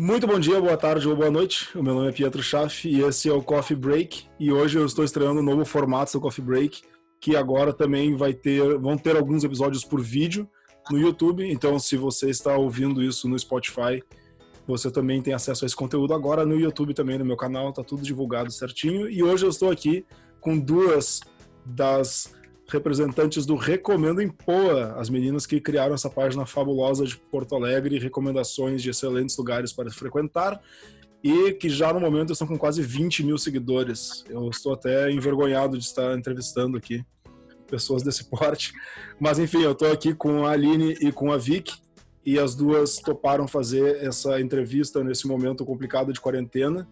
Muito bom dia, boa tarde ou boa noite. O meu nome é Pietro Schaff e esse é o Coffee Break. E hoje eu estou estreando um novo formato do Coffee Break, que agora também vai ter, vão ter alguns episódios por vídeo no YouTube. Então, se você está ouvindo isso no Spotify, você também tem acesso a esse conteúdo agora no YouTube também no meu canal, tá tudo divulgado certinho. E hoje eu estou aqui com duas das representantes do Recomendo em Poa, as meninas que criaram essa página fabulosa de Porto Alegre, recomendações de excelentes lugares para frequentar, e que já no momento estão com quase 20 mil seguidores. Eu estou até envergonhado de estar entrevistando aqui pessoas desse porte. Mas enfim, eu estou aqui com a Aline e com a Vic, e as duas toparam fazer essa entrevista nesse momento complicado de quarentena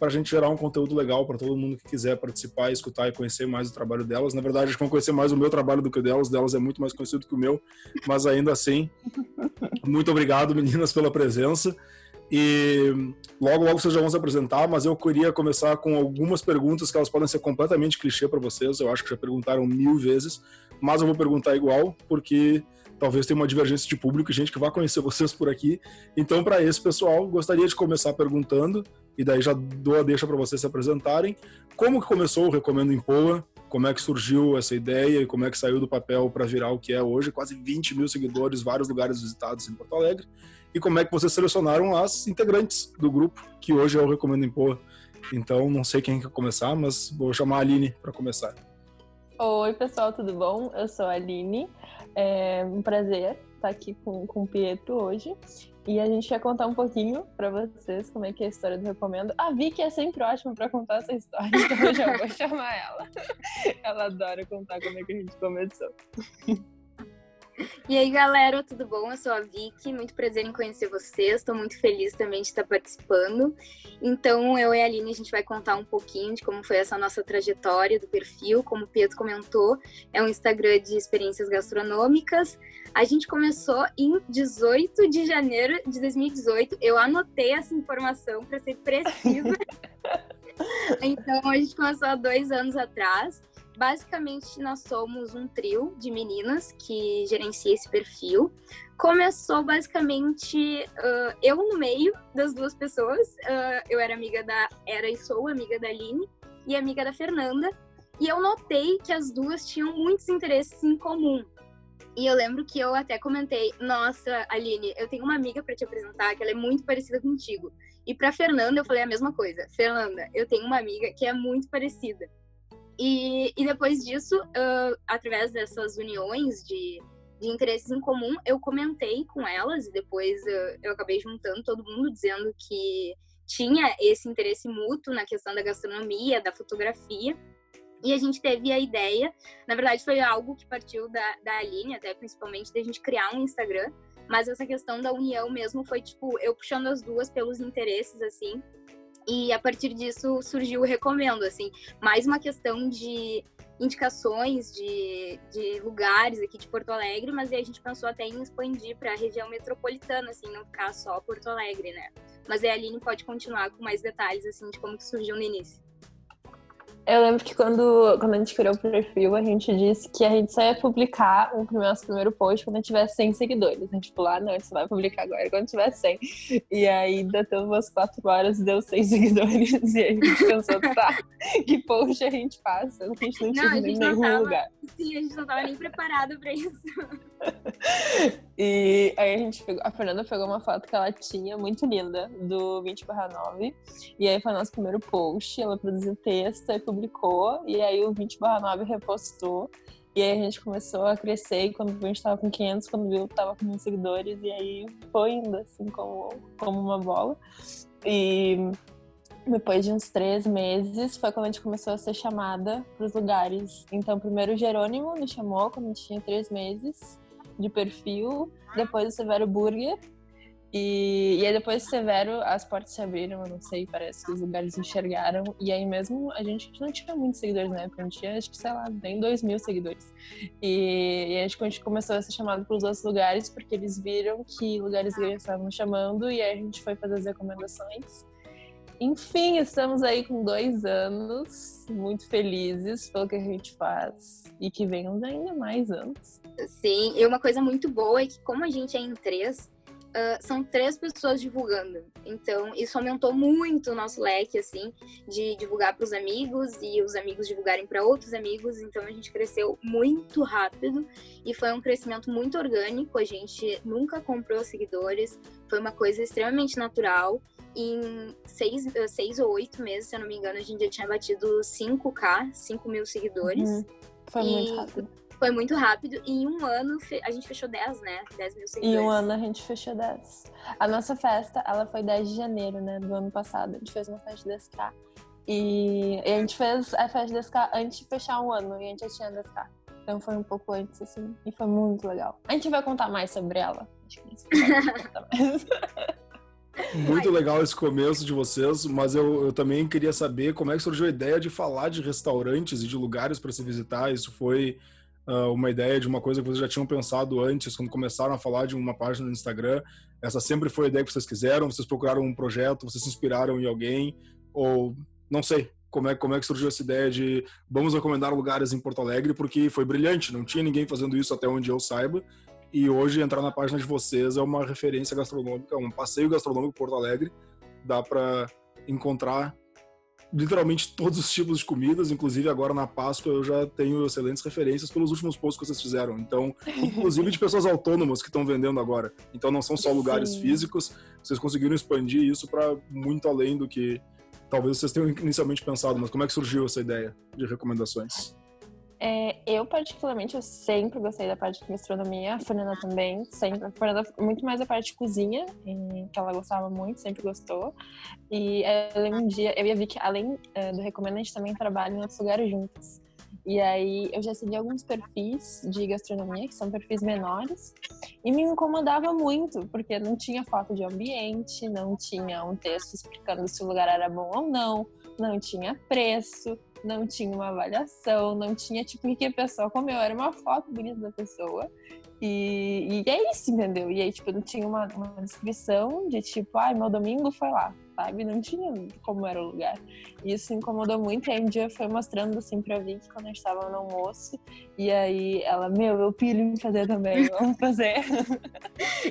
para a gente gerar um conteúdo legal para todo mundo que quiser participar, escutar e conhecer mais o trabalho delas. Na verdade, acho que vão conhecer mais o meu trabalho do que o delas. O delas é muito mais conhecido que o meu, mas ainda assim, muito obrigado, meninas, pela presença. E logo, logo vocês já vão se apresentar, mas eu queria começar com algumas perguntas que elas podem ser completamente clichê para vocês. Eu acho que já perguntaram mil vezes, mas eu vou perguntar igual, porque talvez tenha uma divergência de público e gente que vai conhecer vocês por aqui. Então, para esse pessoal, gostaria de começar perguntando e daí já dou a deixa para vocês se apresentarem. Como que começou o Recomendo em Poa? Como é que surgiu essa ideia e como é que saiu do papel para virar o que é hoje? Quase 20 mil seguidores, vários lugares visitados em Porto Alegre. E como é que vocês selecionaram as integrantes do grupo, que hoje é o Recomendo em Poa? Então, não sei quem quer começar, mas vou chamar a Aline para começar. Oi, pessoal, tudo bom? Eu sou a Aline. É um prazer estar aqui com, com o Pietro hoje. E a gente quer contar um pouquinho para vocês como é que é a história do Recomendo. A Vicky é sempre ótima para contar essa história, então eu já vou chamar ela. Ela adora contar como é que a gente começou. E aí, galera, tudo bom? Eu sou a Vicky, muito prazer em conhecer vocês. Estou muito feliz também de estar participando. Então, eu e a Aline, a gente vai contar um pouquinho de como foi essa nossa trajetória do perfil. Como o Pedro comentou, é um Instagram de experiências gastronômicas. A gente começou em 18 de janeiro de 2018. Eu anotei essa informação para ser precisa. então, a gente começou há dois anos atrás. Basicamente, nós somos um trio de meninas que gerencia esse perfil. Começou basicamente uh, eu no meio das duas pessoas. Uh, eu era amiga da. Era e sou amiga da Aline e amiga da Fernanda. E eu notei que as duas tinham muitos interesses em comum. E eu lembro que eu até comentei: Nossa, Aline, eu tenho uma amiga para te apresentar que ela é muito parecida contigo. E para Fernanda eu falei a mesma coisa: Fernanda, eu tenho uma amiga que é muito parecida. E, e depois disso, uh, através dessas uniões de, de interesses em comum, eu comentei com elas e depois uh, eu acabei juntando todo mundo dizendo que tinha esse interesse mútuo na questão da gastronomia, da fotografia. E a gente teve a ideia, na verdade foi algo que partiu da, da Aline, até principalmente, da gente criar um Instagram, mas essa questão da união mesmo foi, tipo, eu puxando as duas pelos interesses, assim, e a partir disso surgiu o Recomendo, assim, mais uma questão de indicações de, de lugares aqui de Porto Alegre, mas aí a gente pensou até em expandir para a região metropolitana, assim, não ficar só Porto Alegre, né? Mas aí a Aline pode continuar com mais detalhes, assim, de como que surgiu no início. Eu lembro que quando, quando a gente criou o perfil, a gente disse que a gente só ia publicar o nosso primeiro post quando tiver 100 seguidores. A gente falou, ah, não, a gente vai publicar agora quando tiver 100. E aí, deu umas 4 horas, deu 100 seguidores. E aí a gente pensou, tá, que post a gente faz? A gente não tinha em nenhum tava, lugar. Sim, a gente não tava nem preparado pra isso. e aí a gente pegou, a Fernanda pegou uma foto que ela tinha, muito linda, do 20 9. E aí foi o nosso primeiro post. Ela produziu texto e publicou e aí o 20 9 repostou. E aí a gente começou a crescer, e quando a gente tava com 500, quando viu, tava com mil seguidores, e aí foi indo, assim, como, como uma bola. E depois de uns três meses, foi quando a gente começou a ser chamada para os lugares. Então, primeiro o Jerônimo nos chamou quando a gente tinha três meses de perfil, depois o Severo Burger, e, e aí depois Severo, as portas se abriram, eu não sei, parece que os lugares enxergaram. E aí mesmo a gente não tinha muitos seguidores na época, a gente tinha, acho que, sei lá, nem dois mil seguidores. E, e a, gente, a gente começou a ser chamado para os outros lugares, porque eles viram que lugares grandes estavam chamando, e aí a gente foi fazer as recomendações. Enfim, estamos aí com dois anos, muito felizes pelo que a gente faz e que venham ainda mais anos. Sim, e uma coisa muito boa é que como a gente é em três, uh, são três pessoas divulgando. Então, isso aumentou muito o nosso leque, assim, de divulgar para os amigos e os amigos divulgarem para outros amigos. Então, a gente cresceu muito rápido e foi um crescimento muito orgânico. A gente nunca comprou seguidores, foi uma coisa extremamente natural. Em seis, seis ou oito meses, se eu não me engano, a gente já tinha batido 5K, 5 mil seguidores. Uhum. Foi e... muito rápido foi muito rápido. E em um ano a gente fechou 10, né? 10 mil seguidores. Em um ano a gente fechou 10. A nossa festa, ela foi 10 de janeiro, né? Do ano passado. A gente fez uma festa de 10K. E, a gente fez a festa de 10K antes de fechar um ano. E a gente já tinha 10K. Então foi um pouco antes, assim. E foi muito legal. A gente vai contar mais sobre ela. Acho que a gente vai contar mais. Muito legal esse começo de vocês, mas eu, eu, também queria saber como é que surgiu a ideia de falar de restaurantes e de lugares para se visitar. Isso foi uh, uma ideia de uma coisa que vocês já tinham pensado antes, quando começaram a falar de uma página no Instagram? Essa sempre foi a ideia que vocês quiseram? Vocês procuraram um projeto? Vocês se inspiraram em alguém? Ou não sei, como é, como é que surgiu essa ideia de vamos recomendar lugares em Porto Alegre, porque foi brilhante, não tinha ninguém fazendo isso até onde eu saiba. E hoje entrar na página de vocês é uma referência gastronômica, um passeio gastronômico Porto Alegre. Dá para encontrar literalmente todos os tipos de comidas, inclusive agora na Páscoa eu já tenho excelentes referências pelos últimos posts que vocês fizeram. Então, inclusive de pessoas autônomas que estão vendendo agora. Então não são só lugares Sim. físicos, vocês conseguiram expandir isso para muito além do que talvez vocês tenham inicialmente pensado, mas como é que surgiu essa ideia de recomendações? É, eu, particularmente, eu sempre gostei da parte de gastronomia, a Fernanda também, sempre. A Fernanda, muito mais a parte de cozinha, que ela gostava muito, sempre gostou. E ela, um dia, eu ia ver que, além é, do Recomendo, a gente também trabalha em outros lugares juntos. E aí eu já segui alguns perfis de gastronomia, que são perfis menores, e me incomodava muito, porque não tinha foto de ambiente, não tinha um texto explicando se o lugar era bom ou não, não tinha preço, não tinha uma avaliação, não tinha tipo o que a pessoa comeu, era uma foto bonita da pessoa. E, e é isso, entendeu? E aí, tipo, não tinha uma, uma descrição de tipo, ai, ah, meu domingo foi lá sabe? Não tinha como era o lugar. E isso incomodou muito. E aí um dia foi mostrando assim pra Vicky quando a gente tava no almoço. E aí ela, meu, eu piro em fazer também, vamos fazer.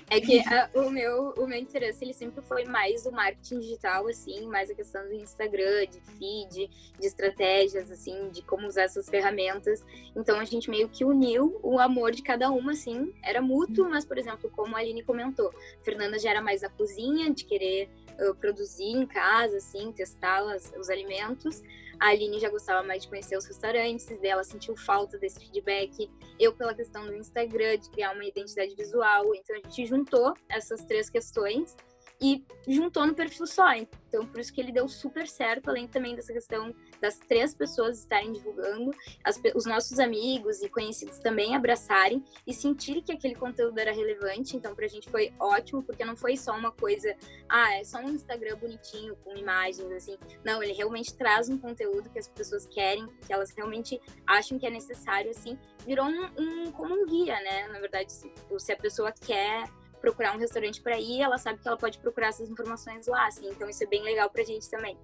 É que a, o, meu, o meu interesse ele sempre foi mais o marketing digital, assim, mais a questão do Instagram, de feed, de estratégias, assim, de como usar essas ferramentas. Então a gente meio que uniu o amor de cada uma, assim, era mútuo, mas, por exemplo, como a Aline comentou, a Fernanda já era mais da cozinha, de querer uh, produzir em casa, assim, testar as, os alimentos. A Aline já gostava mais de conhecer os restaurantes, dela sentiu falta desse feedback. Eu, pela questão do Instagram, de criar uma identidade visual. Então, a gente juntou essas três questões e juntou no perfil só. Então, por isso que ele deu super certo, além também dessa questão das três pessoas estarem divulgando, as, os nossos amigos e conhecidos também abraçarem e sentirem que aquele conteúdo era relevante. Então, pra gente foi ótimo, porque não foi só uma coisa, ah, é só um Instagram bonitinho, com imagens, assim. Não, ele realmente traz um conteúdo que as pessoas querem, que elas realmente acham que é necessário, assim. Virou um, um como um guia, né? Na verdade, se, se a pessoa quer procurar um restaurante para ir, ela sabe que ela pode procurar essas informações lá, assim. Então isso é bem legal pra gente também.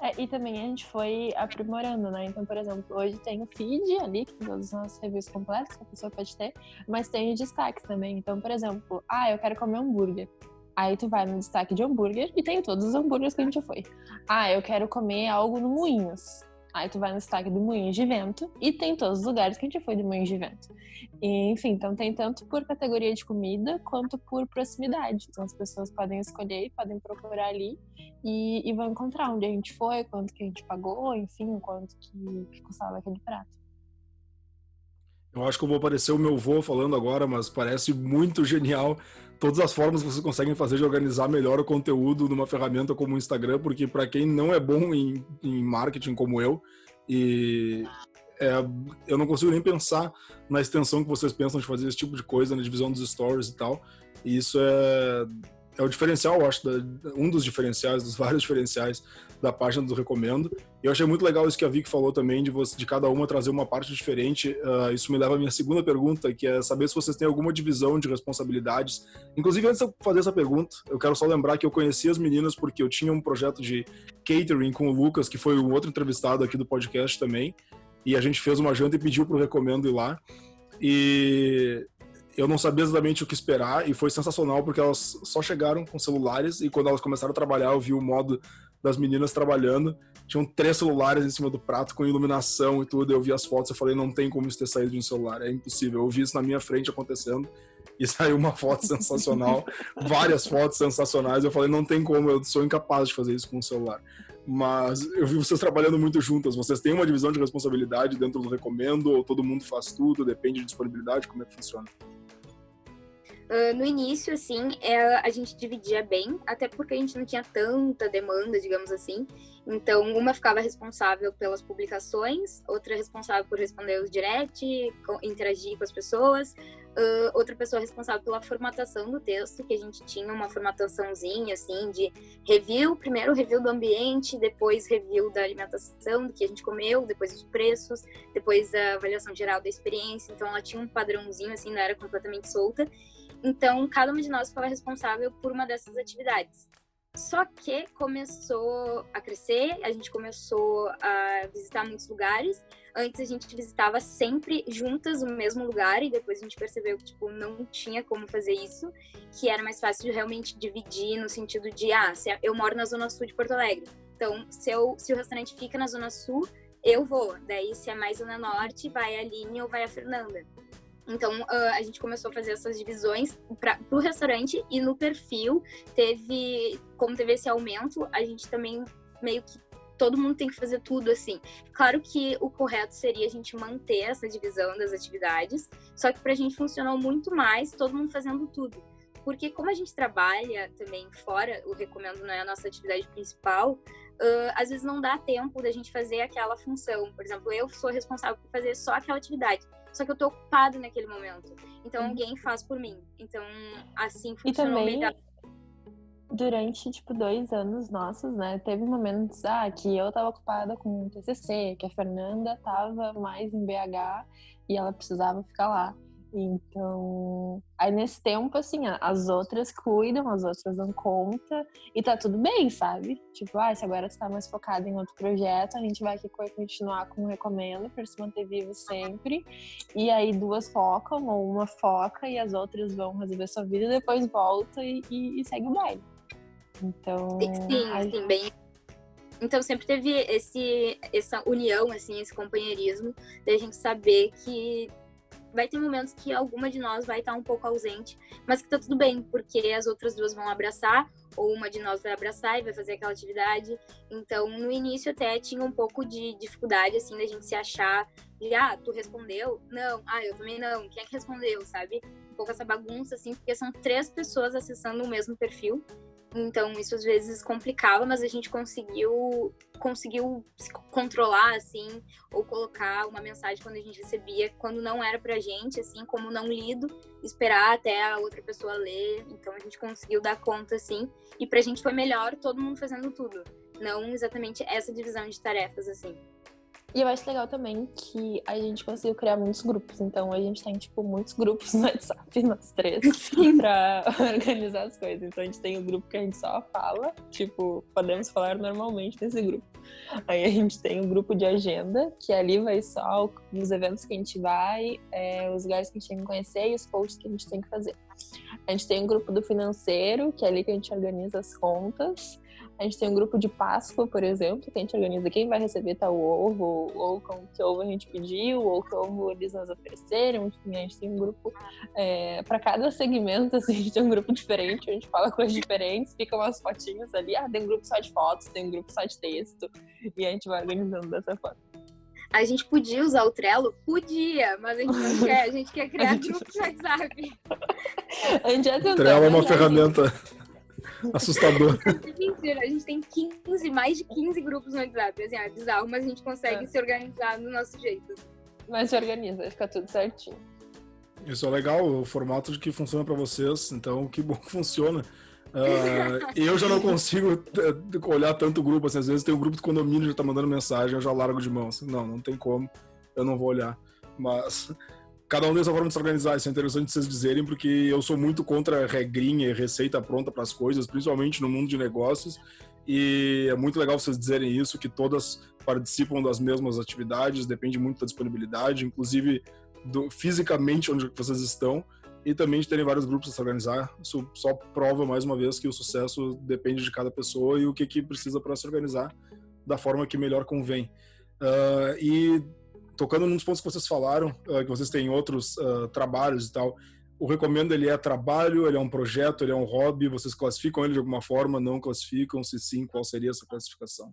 É, e também a gente foi aprimorando, né? Então, por exemplo, hoje tem o feed ali, que tem todos os nossos reviews completos que a pessoa pode ter, mas tem os destaques também. Então, por exemplo, ah, eu quero comer hambúrguer. Aí tu vai no destaque de hambúrguer e tem todos os hambúrgueres que a gente foi. Ah, eu quero comer algo no Moinhos. Aí tu vai no destaque do Moinho de Vento e tem todos os lugares que a gente foi do Moinho de Vento. E, enfim, então tem tanto por categoria de comida quanto por proximidade. Então as pessoas podem escolher, podem procurar ali e, e vão encontrar onde a gente foi, quanto que a gente pagou, enfim, quanto que, que custava aquele prato. Eu acho que eu vou aparecer o meu vô falando agora, mas parece muito genial todas as formas que vocês conseguem fazer de organizar melhor o conteúdo numa ferramenta como o Instagram, porque para quem não é bom em, em marketing como eu, e é, eu não consigo nem pensar na extensão que vocês pensam de fazer esse tipo de coisa, na divisão dos stories e tal. E isso é, é o diferencial, eu acho, da, um dos diferenciais, dos vários diferenciais da página do Recomendo. E eu achei muito legal isso que a Vicky falou também, de, você, de cada uma trazer uma parte diferente. Uh, isso me leva à minha segunda pergunta, que é saber se vocês têm alguma divisão de responsabilidades. Inclusive, antes de eu fazer essa pergunta, eu quero só lembrar que eu conheci as meninas porque eu tinha um projeto de catering com o Lucas, que foi um outro entrevistado aqui do podcast também. E a gente fez uma janta e pediu para o Recomendo ir lá. E eu não sabia exatamente o que esperar e foi sensacional porque elas só chegaram com celulares e quando elas começaram a trabalhar eu vi o modo das meninas trabalhando. Tinham três celulares em cima do prato com iluminação e tudo. Eu vi as fotos e falei, não tem como isso ter saído de um celular, é impossível. Eu vi isso na minha frente acontecendo e saiu uma foto sensacional, várias fotos sensacionais. Eu falei, não tem como, eu sou incapaz de fazer isso com o celular. Mas eu vi vocês trabalhando muito juntas. Vocês têm uma divisão de responsabilidade dentro do recomendo ou todo mundo faz tudo, depende de disponibilidade? Como é que funciona? Uh, no início, assim, é, a gente dividia bem, até porque a gente não tinha tanta demanda, digamos assim. Então, uma ficava responsável pelas publicações, outra responsável por responder os direct, interagir com as pessoas, uh, outra pessoa responsável pela formatação do texto, que a gente tinha uma formataçãozinha, assim, de review, primeiro review do ambiente, depois review da alimentação, do que a gente comeu, depois os preços, depois a avaliação geral da experiência. Então, ela tinha um padrãozinho, assim, não era completamente solta. Então, cada uma de nós ficava responsável por uma dessas atividades. Só que começou a crescer, a gente começou a visitar muitos lugares. Antes a gente visitava sempre juntas o mesmo lugar e depois a gente percebeu que tipo não tinha como fazer isso, que era mais fácil de realmente dividir no sentido de ah, eu moro na zona sul de Porto Alegre. Então, se, eu, se o restaurante fica na zona sul, eu vou. Daí se é mais zona norte, vai a Aline ou vai a Fernanda. Então, uh, a gente começou a fazer essas divisões para o restaurante e no perfil teve, como teve esse aumento, a gente também meio que todo mundo tem que fazer tudo assim. Claro que o correto seria a gente manter essa divisão das atividades, só que para a gente funcionou muito mais todo mundo fazendo tudo. Porque como a gente trabalha também fora, o recomendo não é a nossa atividade principal, uh, às vezes não dá tempo da gente fazer aquela função. Por exemplo, eu sou responsável por fazer só aquela atividade só que eu tô ocupado naquele momento. Então uhum. alguém faz por mim. Então assim funcionou e também, Durante, tipo, dois anos nossos, né? Teve momentos ah, que eu tava ocupada com o TCC, que a Fernanda tava mais em BH e ela precisava ficar lá. Então, aí nesse tempo, assim, as outras cuidam, as outras dão conta e tá tudo bem, sabe? Tipo, ah, se agora você tá mais focado em outro projeto, a gente vai aqui continuar com o recomendo para se manter vivo sempre. E aí duas focam, ou uma foca e as outras vão resolver sua vida, depois volta e, e, e segue o baile. Então. Sim, a... sim, bem então sempre teve esse, essa união, assim, esse companheirismo, da gente saber que vai ter momentos que alguma de nós vai estar um pouco ausente, mas que tá tudo bem, porque as outras duas vão abraçar, ou uma de nós vai abraçar e vai fazer aquela atividade. Então, no início até tinha um pouco de dificuldade, assim, da gente se achar de, ah, tu respondeu? Não. Ah, eu também não. Quem é que respondeu, sabe? Um pouco essa bagunça, assim, porque são três pessoas acessando o mesmo perfil. Então isso às vezes complicava, mas a gente conseguiu conseguiu se controlar assim ou colocar uma mensagem quando a gente recebia quando não era pra gente, assim, como não lido, esperar até a outra pessoa ler. Então a gente conseguiu dar conta assim, e pra gente foi melhor todo mundo fazendo tudo, não exatamente essa divisão de tarefas assim. E eu acho legal também que a gente conseguiu criar muitos grupos. Então a gente tem, tipo, muitos grupos no WhatsApp, nós três, pra organizar as coisas. Então a gente tem o um grupo que a gente só fala, tipo, podemos falar normalmente nesse grupo. Aí a gente tem o um grupo de agenda, que ali vai só os eventos que a gente vai, é, os lugares que a gente tem que conhecer e os posts que a gente tem que fazer. A gente tem um grupo do financeiro, que é ali que a gente organiza as contas. A gente tem um grupo de Páscoa, por exemplo, que a gente organiza quem vai receber tal ovo, ou com que ovo a gente pediu, ou que ovo eles nos ofereceram. Enfim, a gente tem um grupo é, para cada segmento, assim, a gente tem um grupo diferente, a gente fala coisas diferentes, ficam umas fotinhas ali. Ah, tem um grupo só de fotos, tem um grupo só de texto, e a gente vai organizando dessa forma. A gente podia usar o Trello? Podia, mas a gente não quer, a gente quer criar grupos no WhatsApp. A gente já tentou. Trello é uma ferramenta assustador. Mentira, a gente tem 15, mais de 15 grupos no WhatsApp. Assim, é bizarro, mas a gente consegue é. se organizar do nosso jeito. Mas se organiza, fica tudo certinho. Isso é legal, o formato que funciona para vocês, então que bom que funciona. Uh, eu já não consigo eh, olhar tanto grupo, assim, às vezes tem um grupo do condomínio já tá mandando mensagem, eu já largo de mão. Assim, não, não tem como, eu não vou olhar. Mas cada um tem sua forma de se organizar. Isso é interessante vocês dizerem, porque eu sou muito contra regrinha e receita pronta para as coisas, principalmente no mundo de negócios. E é muito legal vocês dizerem isso, que todas participam das mesmas atividades, depende muito da disponibilidade, inclusive do, fisicamente onde vocês estão. e também de terem vários grupos a se organizar. Isso só prova mais uma vez que o sucesso depende de cada pessoa e o que, que precisa para se organizar da forma que melhor convém. Uh, e tocando nos pontos que vocês falaram, uh, que vocês têm outros uh, trabalhos e tal, o recomendo ele é trabalho, ele é um projeto, ele é um hobby, vocês classificam ele de alguma forma, não classificam? Se sim, qual seria essa classificação?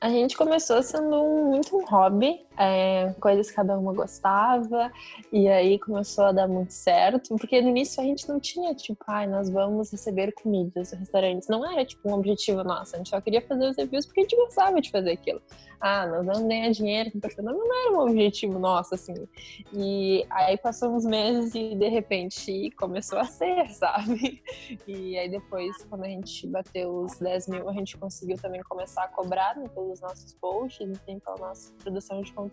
A gente começou sendo um, muito um hobby, é, coisas que cada uma gostava, e aí começou a dar muito certo, porque no início a gente não tinha, tipo, ai, ah, nós vamos receber comidas em restaurantes. Não era, tipo, um objetivo nosso, a gente só queria fazer os reviews porque a gente gostava de fazer aquilo ah, nós vamos ganhar dinheiro com perfil. Não, não era um objetivo nosso, assim. E aí passou uns meses e de repente começou a ser, sabe? E aí depois, quando a gente bateu os 10 mil, a gente conseguiu também começar a cobrar né, pelos nossos posts, enfim, pela nossa produção de conteúdo.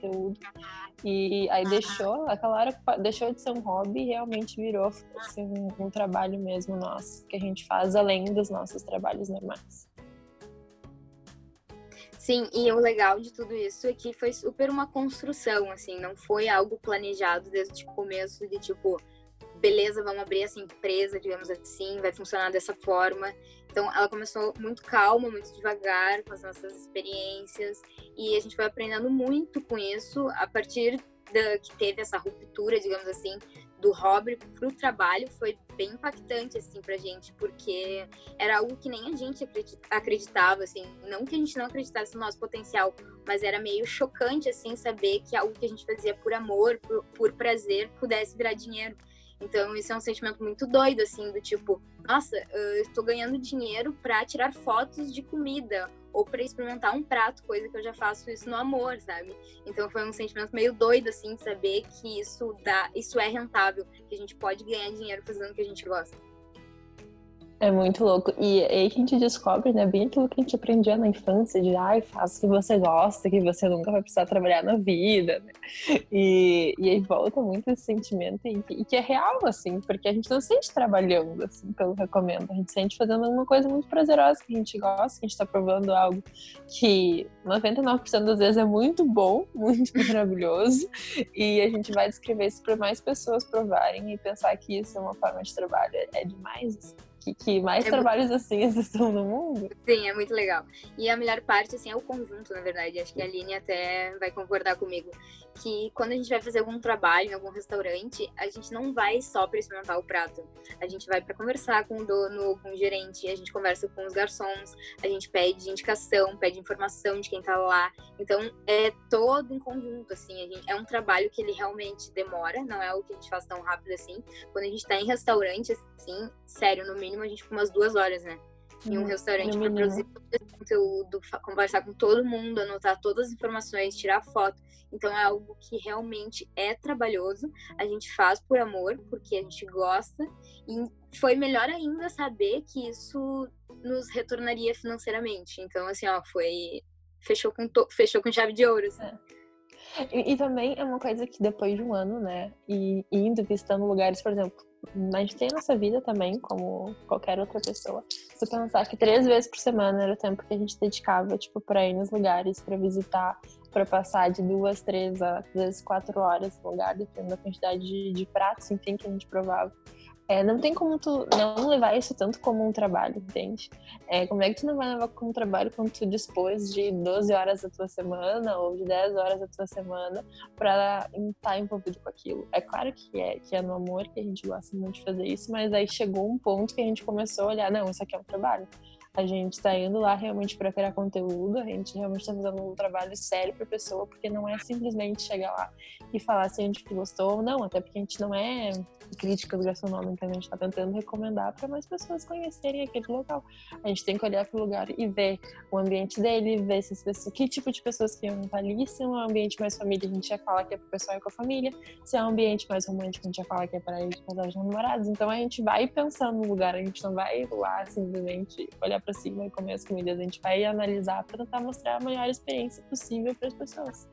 E aí deixou, aquela hora deixou de ser um hobby e realmente virou assim, um, um trabalho mesmo nosso, que a gente faz além dos nossos trabalhos normais. Sim, e o legal de tudo isso é que foi super uma construção, assim, não foi algo planejado desde o começo de tipo, beleza, vamos abrir essa empresa, digamos assim, vai funcionar dessa forma. Então, ela começou muito calma, muito devagar, com as nossas experiências, e a gente foi aprendendo muito com isso a partir da, que teve essa ruptura, digamos assim, do hobby para o trabalho. Foi bem impactante assim para gente porque era algo que nem a gente acreditava assim. Não que a gente não acreditasse no nosso potencial mas era meio chocante assim saber que algo que a gente fazia por amor por, por prazer pudesse virar dinheiro então isso é um sentimento muito doido assim do tipo nossa eu estou ganhando dinheiro para tirar fotos de comida ou para experimentar um prato, coisa que eu já faço isso no amor, sabe? Então foi um sentimento meio doido assim de saber que isso dá, isso é rentável, que a gente pode ganhar dinheiro fazendo o que a gente gosta. É muito louco. E aí que a gente descobre, né, bem aquilo que a gente aprendia na infância, de ai, faça o que você gosta, que você nunca vai precisar trabalhar na vida, né? E, e aí volta muito esse sentimento e, e, que é real, assim, porque a gente não se sente trabalhando, assim, pelo recomendo. A gente se sente fazendo uma coisa muito prazerosa, que a gente gosta, que a gente tá provando algo que 99% das vezes é muito bom, muito maravilhoso, e a gente vai descrever isso para mais pessoas provarem e pensar que isso é uma forma de trabalho. É, é demais, assim que, que mais é trabalhos muito... assim existam no mundo. Sim, é muito legal. E a melhor parte, assim, é o conjunto, na verdade. Acho que a Aline até vai concordar comigo. Que quando a gente vai fazer algum trabalho em algum restaurante, a gente não vai só para experimentar o prato. A gente vai para conversar com o dono, com o gerente, a gente conversa com os garçons, a gente pede indicação, pede informação de quem tá lá. Então, é todo um conjunto, assim. Gente, é um trabalho que ele realmente demora, não é o que a gente faz tão rápido assim. Quando a gente tá em restaurante, assim, sério, no mínimo a gente ficou umas duas horas, né? Em um hum, restaurante para produzir todo esse conteúdo, conversar com todo mundo, anotar todas as informações, tirar foto. Então é algo que realmente é trabalhoso. A gente faz por amor, porque a gente gosta. E foi melhor ainda saber que isso nos retornaria financeiramente. Então, assim, ó, foi. Fechou com, to... Fechou com chave de ouro. Assim. É. E, e, também é uma coisa que depois de um ano, né, e indo visitando lugares, por exemplo, a gente tem a nossa vida também, como qualquer outra pessoa. Se pensar que três vezes por semana era o tempo que a gente dedicava, tipo, pra ir nos lugares, para visitar, para passar de duas, três às vezes quatro horas no lugar, dependendo da quantidade de, de pratos, enfim, que a gente provava. É, não tem como tu não levar isso tanto como um trabalho, entende? É, como é que tu não vai levar como um trabalho quando tu dispôs de 12 horas da tua semana ou de 10 horas da tua semana para estar envolvido com aquilo? É claro que é, que é no amor que a gente gosta muito de fazer isso, mas aí chegou um ponto que a gente começou a olhar, não, isso aqui é um trabalho a gente está indo lá realmente para criar conteúdo, a gente realmente está fazendo um trabalho sério para a pessoa, porque não é simplesmente chegar lá e falar se a gente gostou ou não, até porque a gente não é críticas gastronômicas, a gente está tentando recomendar para mais pessoas conhecerem aquele local. A gente tem que olhar para o lugar e ver o ambiente dele, ver se pessoas, que tipo de pessoas que iam estar ali, se é um ambiente mais família, a gente já fala que é para o pessoal ir com a família, se é um ambiente mais romântico, a gente já fala que é para ir casal de namorados. Então a gente vai pensando no lugar, a gente não vai lá simplesmente olhar para cima e comer as comidas. A gente vai analisar para tentar mostrar a melhor experiência possível para as pessoas.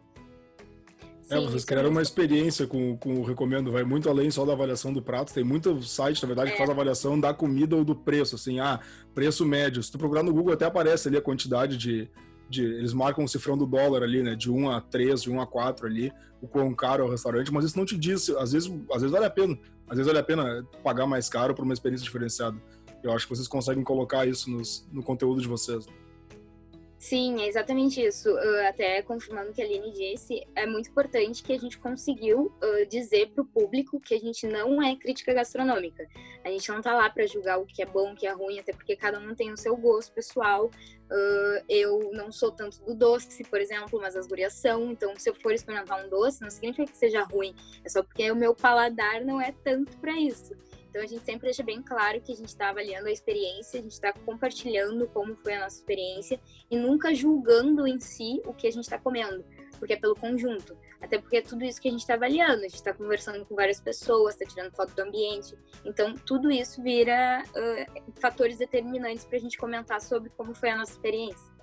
É, vocês criaram uma experiência com, com o Recomendo, vai muito além só da avaliação do prato. Tem muito site, na verdade, que é. faz avaliação da comida ou do preço, assim, ah, preço médio. Se tu procurar no Google, até aparece ali a quantidade de, de, eles marcam o cifrão do dólar ali, né? De 1 a 3, de 1 a 4 ali, o quão caro é o restaurante, mas isso não te diz, às vezes, às vezes vale a pena. Às vezes vale a pena pagar mais caro por uma experiência diferenciada. Eu acho que vocês conseguem colocar isso nos, no conteúdo de vocês. Sim, é exatamente isso. Uh, até confirmando o que a Aline disse, é muito importante que a gente conseguiu uh, dizer para o público que a gente não é crítica gastronômica. A gente não está lá para julgar o que é bom, o que é ruim, até porque cada um tem o seu gosto pessoal. Uh, eu não sou tanto do doce, por exemplo, mas as gurias são. Então, se eu for experimentar um doce, não significa que seja ruim. É só porque o meu paladar não é tanto para isso. Então a gente sempre deixa bem claro que a gente está avaliando a experiência, a gente está compartilhando como foi a nossa experiência e nunca julgando em si o que a gente está comendo, porque é pelo conjunto. Até porque é tudo isso que a gente está avaliando, a gente está conversando com várias pessoas, está tirando foto do ambiente. Então tudo isso vira uh, fatores determinantes para a gente comentar sobre como foi a nossa experiência.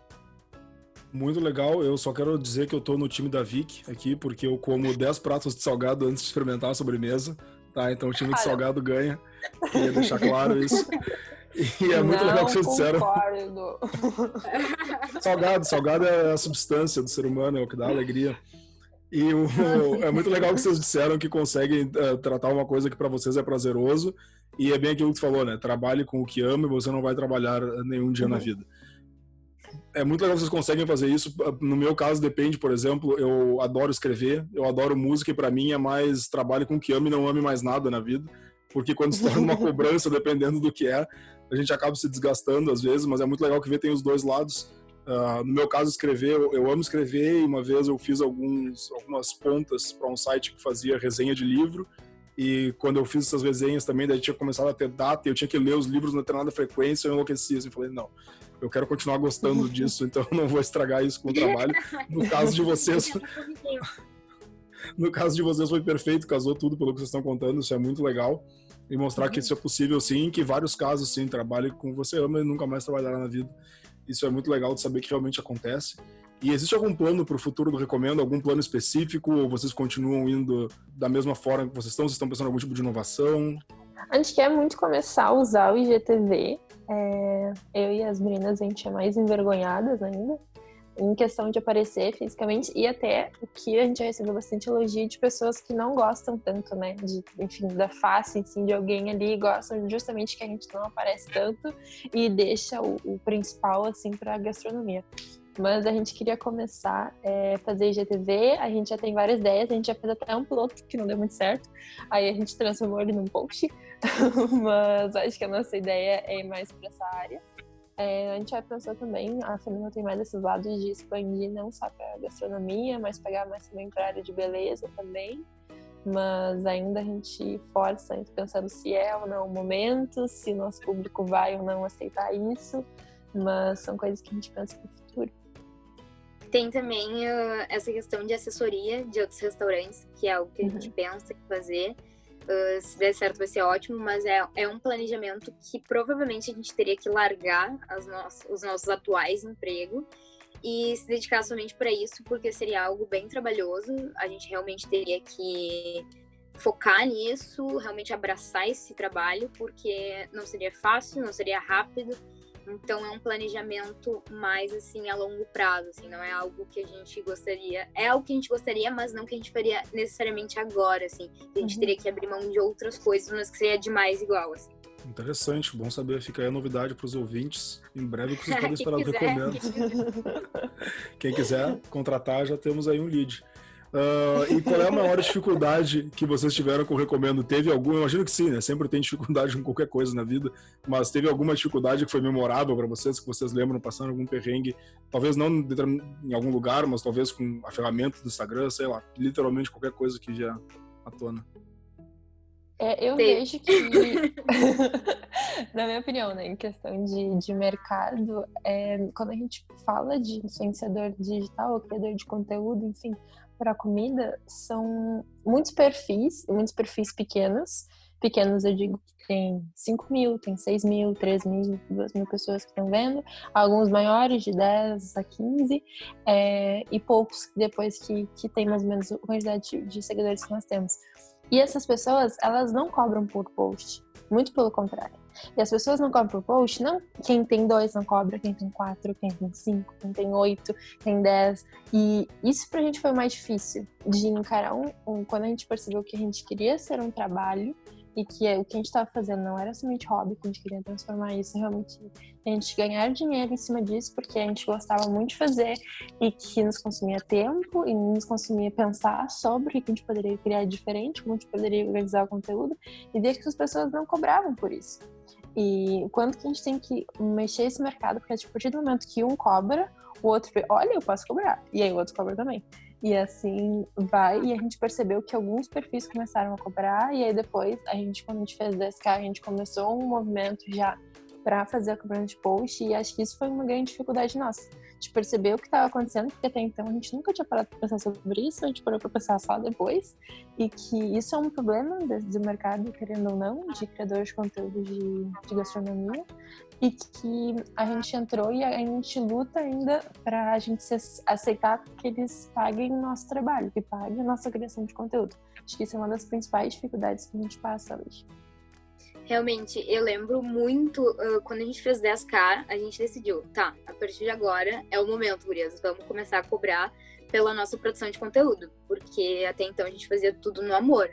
Muito legal. Eu só quero dizer que eu tô no time da Vic aqui, porque eu como 10 pratos de salgado antes de experimentar a sobremesa. Tá, então o time de salgado ganha. Queria deixar claro isso. E é muito não legal que vocês disseram. Salgado, salgado é a substância do ser humano, é o que dá alegria. E o, é muito legal que vocês disseram que conseguem uh, tratar uma coisa que para vocês é prazeroso. E é bem aquilo que tu falou, né? Trabalhe com o que ama e você não vai trabalhar nenhum dia uhum. na vida é muito legal que vocês conseguem fazer isso. No meu caso, depende, por exemplo, eu adoro escrever, eu adoro música e para mim é mais trabalho com o que ame e não ame mais nada na vida. Porque quando se torna uma cobrança, dependendo do que é, a gente acaba se desgastando às vezes, mas é muito legal que ver tem os dois lados. Uh, no meu caso, escrever, eu, eu, amo escrever e uma vez eu fiz alguns, algumas pontas para um site que fazia resenha de livro e quando eu fiz essas resenhas também, daí tinha começado a ter data e eu tinha que ler os livros na determinada frequência, eu enlouqueci. Assim, falei, não, eu quero continuar gostando disso, então eu não vou estragar isso com o trabalho. No caso de vocês. no caso de vocês foi perfeito, casou tudo pelo que vocês estão contando, isso é muito legal. E mostrar que isso é possível sim, que vários casos sim, trabalhe com você ama e nunca mais trabalhará na vida. Isso é muito legal de saber que realmente acontece. E existe algum plano para o futuro do Recomendo? Algum plano específico? Ou vocês continuam indo da mesma forma que vocês estão? Vocês estão pensando em algum tipo de inovação? A gente quer muito começar a usar o IGTV. É, eu e as meninas, a gente é mais envergonhadas ainda em questão de aparecer fisicamente e até o que a gente recebeu bastante elogio de pessoas que não gostam tanto, né, de, enfim, da face assim, de alguém ali, gostam justamente que a gente não aparece tanto e deixa o, o principal assim para a gastronomia. Mas a gente queria começar a é, fazer IGTV, a gente já tem várias ideias, a gente já fez até um piloto que não deu muito certo, aí a gente transformou ele num post, mas acho que a nossa ideia é ir mais para essa área. É, a gente vai pensar também, a família tem mais esses lados de expandir não só para gastronomia, mas pegar mais também para área de beleza também. Mas ainda a gente força, pensando se é ou não o momento, se nosso público vai ou não aceitar isso. Mas são coisas que a gente pensa para o futuro. Tem também uh, essa questão de assessoria de outros restaurantes, que é algo que a gente uhum. pensa em fazer. Uh, se der certo vai ser ótimo, mas é, é um planejamento que provavelmente a gente teria que largar no os nossos atuais empregos e se dedicar somente para isso, porque seria algo bem trabalhoso. A gente realmente teria que focar nisso, realmente abraçar esse trabalho, porque não seria fácil, não seria rápido então é um planejamento mais assim a longo prazo, assim, não é algo que a gente gostaria, é algo que a gente gostaria, mas não que a gente faria necessariamente agora, assim. A gente uhum. teria que abrir mão de outras coisas, mas que seria demais igual, assim. Interessante, bom saber. Fica aí a novidade para os ouvintes. Em breve vocês podem esperar o recomendo. Quem quiser contratar, já temos aí um lead. Uh, e qual é a maior dificuldade que vocês tiveram com o Recomendo? Teve alguma? Eu imagino que sim, né? Sempre tem dificuldade com qualquer coisa na vida, mas teve alguma dificuldade que foi memorável para vocês, que vocês lembram passando algum perrengue? Talvez não em algum lugar, mas talvez com a ferramenta do Instagram, sei lá, literalmente qualquer coisa que já à tona. É, eu Sim. vejo que, na minha opinião, né, em questão de, de mercado, é, quando a gente fala de influenciador digital ou criador de conteúdo, enfim, para comida são muitos perfis, muitos perfis pequenos. Pequenos, eu digo que tem 5 mil, tem 6 mil, 3 mil, 2 mil pessoas que estão vendo. Alguns maiores, de 10 a 15. É, e poucos depois que, que tem mais ou menos a quantidade de, de seguidores que nós temos. E essas pessoas, elas não cobram por post. Muito pelo contrário E as pessoas não cobram por post, não. Quem tem dois não cobra, quem tem quatro, quem tem cinco, quem tem oito, tem dez. E isso pra gente foi mais difícil de encarar um, um, quando a gente percebeu que a gente queria ser um trabalho e que o que a gente estava fazendo não era somente hobby, que a gente queria transformar isso realmente a gente ganhar dinheiro em cima disso, porque a gente gostava muito de fazer e que nos consumia tempo e nos consumia pensar sobre o que a gente poderia criar diferente, como a gente poderia organizar o conteúdo e ver que as pessoas não cobravam por isso. E quanto que a gente tem que mexer esse mercado, porque a partir do momento que um cobra, o outro olha, eu posso cobrar. E aí o outro cobra também. E assim vai, e a gente percebeu que alguns perfis começaram a cobrar, e aí depois, a gente, quando a gente fez 10K, a gente começou um movimento já para fazer a cobrança de post, e acho que isso foi uma grande dificuldade nossa, de perceber o que estava acontecendo, porque até então a gente nunca tinha parado para pensar sobre isso, a gente parou para pensar só depois, e que isso é um problema do mercado, querendo ou não, de criadores de conteúdo de, de gastronomia, e que a gente entrou e a gente luta ainda para a gente aceitar que eles paguem o nosso trabalho, que paguem a nossa criação de conteúdo. Acho que isso é uma das principais dificuldades que a gente passa hoje. Realmente, eu lembro muito uh, quando a gente fez 10k, a gente decidiu, tá, a partir de agora é o momento, gurias, vamos começar a cobrar pela nossa produção de conteúdo, porque até então a gente fazia tudo no amor.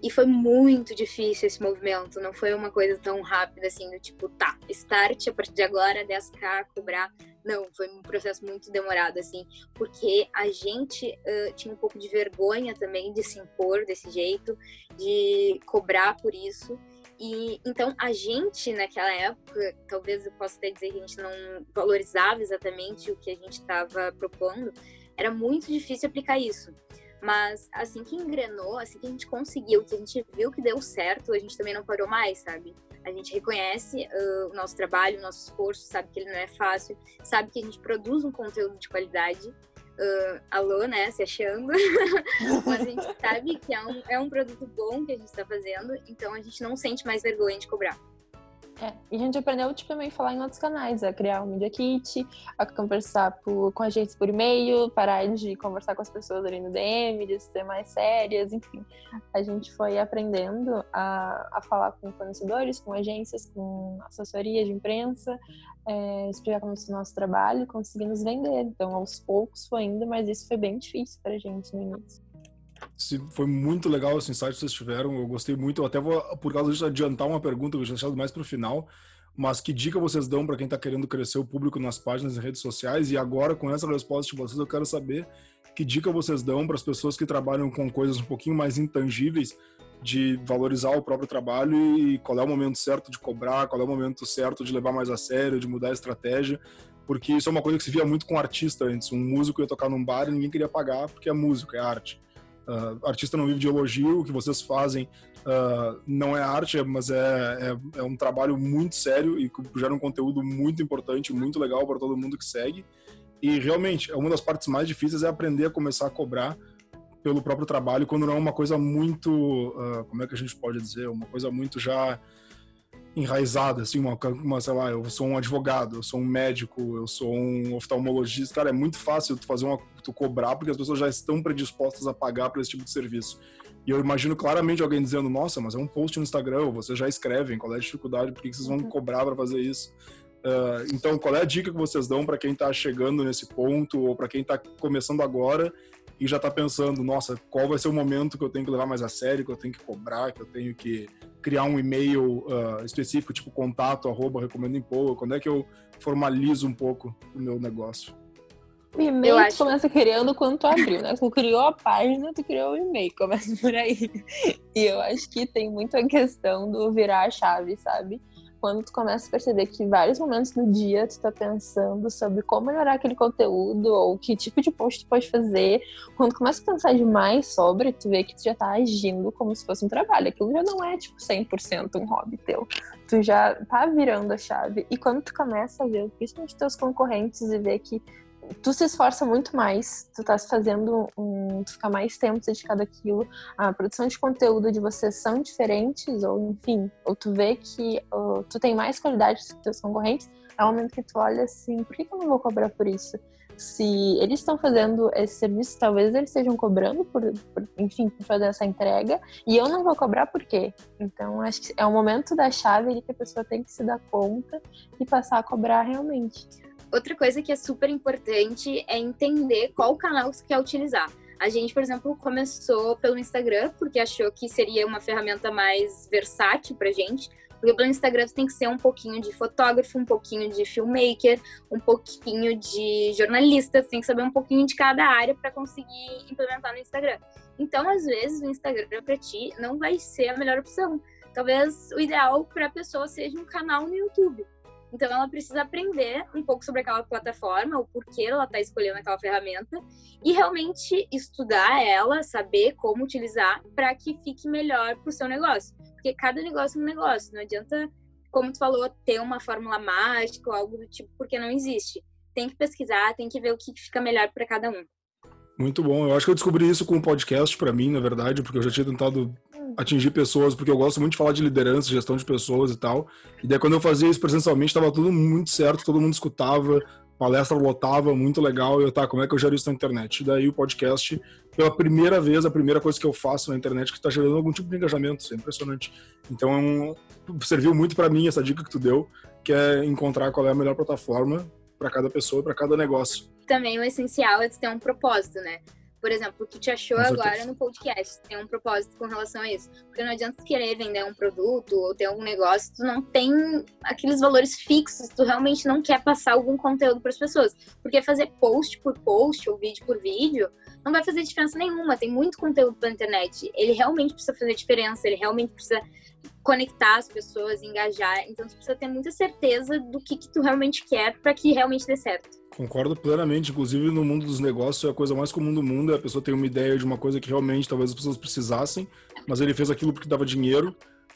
E foi muito difícil esse movimento, não foi uma coisa tão rápida assim, do tipo, tá, start a partir de agora, 10k, cobrar. Não, foi um processo muito demorado, assim, porque a gente uh, tinha um pouco de vergonha também de se impor desse jeito, de cobrar por isso. E então a gente naquela época, talvez eu possa até dizer que a gente não valorizava exatamente o que a gente estava propondo, era muito difícil aplicar isso. Mas assim que engrenou, assim que a gente conseguiu, que a gente viu que deu certo, a gente também não parou mais, sabe? A gente reconhece uh, o nosso trabalho, o nosso esforço, sabe que ele não é fácil, sabe que a gente produz um conteúdo de qualidade. Uh, alô, né? Se achando. Mas a gente sabe que é um, é um produto bom que a gente está fazendo, então a gente não sente mais vergonha de cobrar. É, e a gente aprendeu tipo, também a falar em outros canais, a criar um Media Kit, a conversar por, com a gente por e-mail, parar de conversar com as pessoas ali no DM, de ser mais sérias, enfim. A gente foi aprendendo a, a falar com fornecedores, com agências, com assessoria de imprensa, é, explicar como é o nosso trabalho conseguir nos vender. Então, aos poucos foi indo, mas isso foi bem difícil para a gente no início foi muito legal esse insight que vocês tiveram. Eu gostei muito. Eu até vou, por causa disso, adiantar uma pergunta que eu já deixado mais para o final. Mas que dica vocês dão para quem está querendo crescer o público nas páginas e redes sociais? E agora, com essa resposta de vocês, eu quero saber que dica vocês dão para as pessoas que trabalham com coisas um pouquinho mais intangíveis de valorizar o próprio trabalho e qual é o momento certo de cobrar, qual é o momento certo de levar mais a sério, de mudar a estratégia, porque isso é uma coisa que se via muito com artista antes. Um músico ia tocar num bar e ninguém queria pagar porque é música, é arte. Uh, artista não vive de elogio, o que vocês fazem uh, não é arte, mas é, é, é, um trabalho muito sério e gera um conteúdo muito importante, muito legal para todo mundo que segue. E realmente, uma das partes mais difíceis é aprender a começar a cobrar pelo próprio trabalho quando não é uma coisa muito, uh, como é que a gente pode dizer, uma coisa muito já enraizada, assim, uma, uma, sei lá, eu sou um advogado, eu sou um médico, eu sou um oftalmologista, cara, é muito fácil tu fazer uma, tu cobrar porque as pessoas já estão predispostas a pagar por esse tipo de serviço. E eu imagino claramente alguém dizendo, nossa, mas é um post no Instagram, vocês já escrevem, qual é a dificuldade, por que vocês vão uhum. cobrar para fazer isso? Uh, então, qual é a dica que vocês dão para quem está chegando nesse ponto ou para quem está começando agora e já está pensando, nossa, qual vai ser o momento que eu tenho que levar mais a sério, que eu tenho que cobrar, que eu tenho que criar um e-mail uh, específico, tipo contato, arroba, recomendo em pouco, quando é que eu formalizo um pouco o meu negócio? O e-mail tu acho... começa criando quando tu abriu, né? Tu criou a página, tu criou o e-mail, começa por aí. E eu acho que tem muito a questão do virar a chave, sabe? Quando tu começa a perceber que vários momentos do dia tu tá pensando sobre como melhorar aquele conteúdo ou que tipo de post tu pode fazer, quando tu começa a pensar demais sobre, tu vê que tu já tá agindo como se fosse um trabalho. Aquilo já não é, tipo, 100% um hobby teu. Tu já tá virando a chave. E quando tu começa a ver, principalmente teus concorrentes, e ver que tu se esforça muito mais, tu estás fazendo um, tu fica mais tempo dedicado àquilo, a produção de conteúdo de vocês são diferentes, ou enfim, ou tu vê que uh, tu tem mais qualidade que teus concorrentes, é o momento que tu olha assim, por que, que eu não vou cobrar por isso? se eles estão fazendo esse serviço, talvez eles estejam cobrando por, por, enfim, por fazer essa entrega, e eu não vou cobrar por quê? Então, acho que é o momento da chave ali que a pessoa tem que se dar conta e passar a cobrar realmente. Outra coisa que é super importante é entender qual canal você quer utilizar. A gente, por exemplo, começou pelo Instagram, porque achou que seria uma ferramenta mais versátil pra gente. Porque pelo Instagram você tem que ser um pouquinho de fotógrafo, um pouquinho de filmmaker, um pouquinho de jornalista, você tem que saber um pouquinho de cada área para conseguir implementar no Instagram. Então, às vezes, o Instagram para ti não vai ser a melhor opção. Talvez o ideal para a pessoa seja um canal no YouTube. Então ela precisa aprender um pouco sobre aquela plataforma, o porquê ela está escolhendo aquela ferramenta e realmente estudar ela, saber como utilizar para que fique melhor para o seu negócio. Porque cada negócio é um negócio, não adianta, como tu falou, ter uma fórmula mágica ou algo do tipo, porque não existe. Tem que pesquisar, tem que ver o que fica melhor para cada um. Muito bom. Eu acho que eu descobri isso com o um podcast para mim, na verdade, porque eu já tinha tentado atingir pessoas, porque eu gosto muito de falar de liderança, gestão de pessoas e tal. E daí quando eu fazia isso presencialmente, estava tudo muito certo, todo mundo escutava, palestra lotava, muito legal. E eu, tá, como é que eu gero isso na internet? E daí o podcast, pela primeira vez, a primeira coisa que eu faço na internet que está gerando algum tipo de engajamento, isso é impressionante. Então, é um, serviu muito para mim essa dica que tu deu, que é encontrar qual é a melhor plataforma para cada pessoa, para cada negócio. Também o essencial é ter um propósito, né? Por exemplo, o que te achou agora no podcast, tem um propósito com relação a isso. Porque não adianta querer vender um produto ou ter algum negócio, tu não tem aqueles valores fixos, tu realmente não quer passar algum conteúdo para as pessoas. Porque fazer post por post ou vídeo por vídeo não vai fazer diferença nenhuma. Tem muito conteúdo pela internet. Ele realmente precisa fazer diferença, ele realmente precisa conectar as pessoas, engajar. Então, tu precisa ter muita certeza do que, que tu realmente quer para que realmente dê certo. Concordo plenamente. Inclusive, no mundo dos negócios, é a coisa mais comum do mundo. É a pessoa tem uma ideia de uma coisa que realmente talvez as pessoas precisassem, mas ele fez aquilo porque dava dinheiro.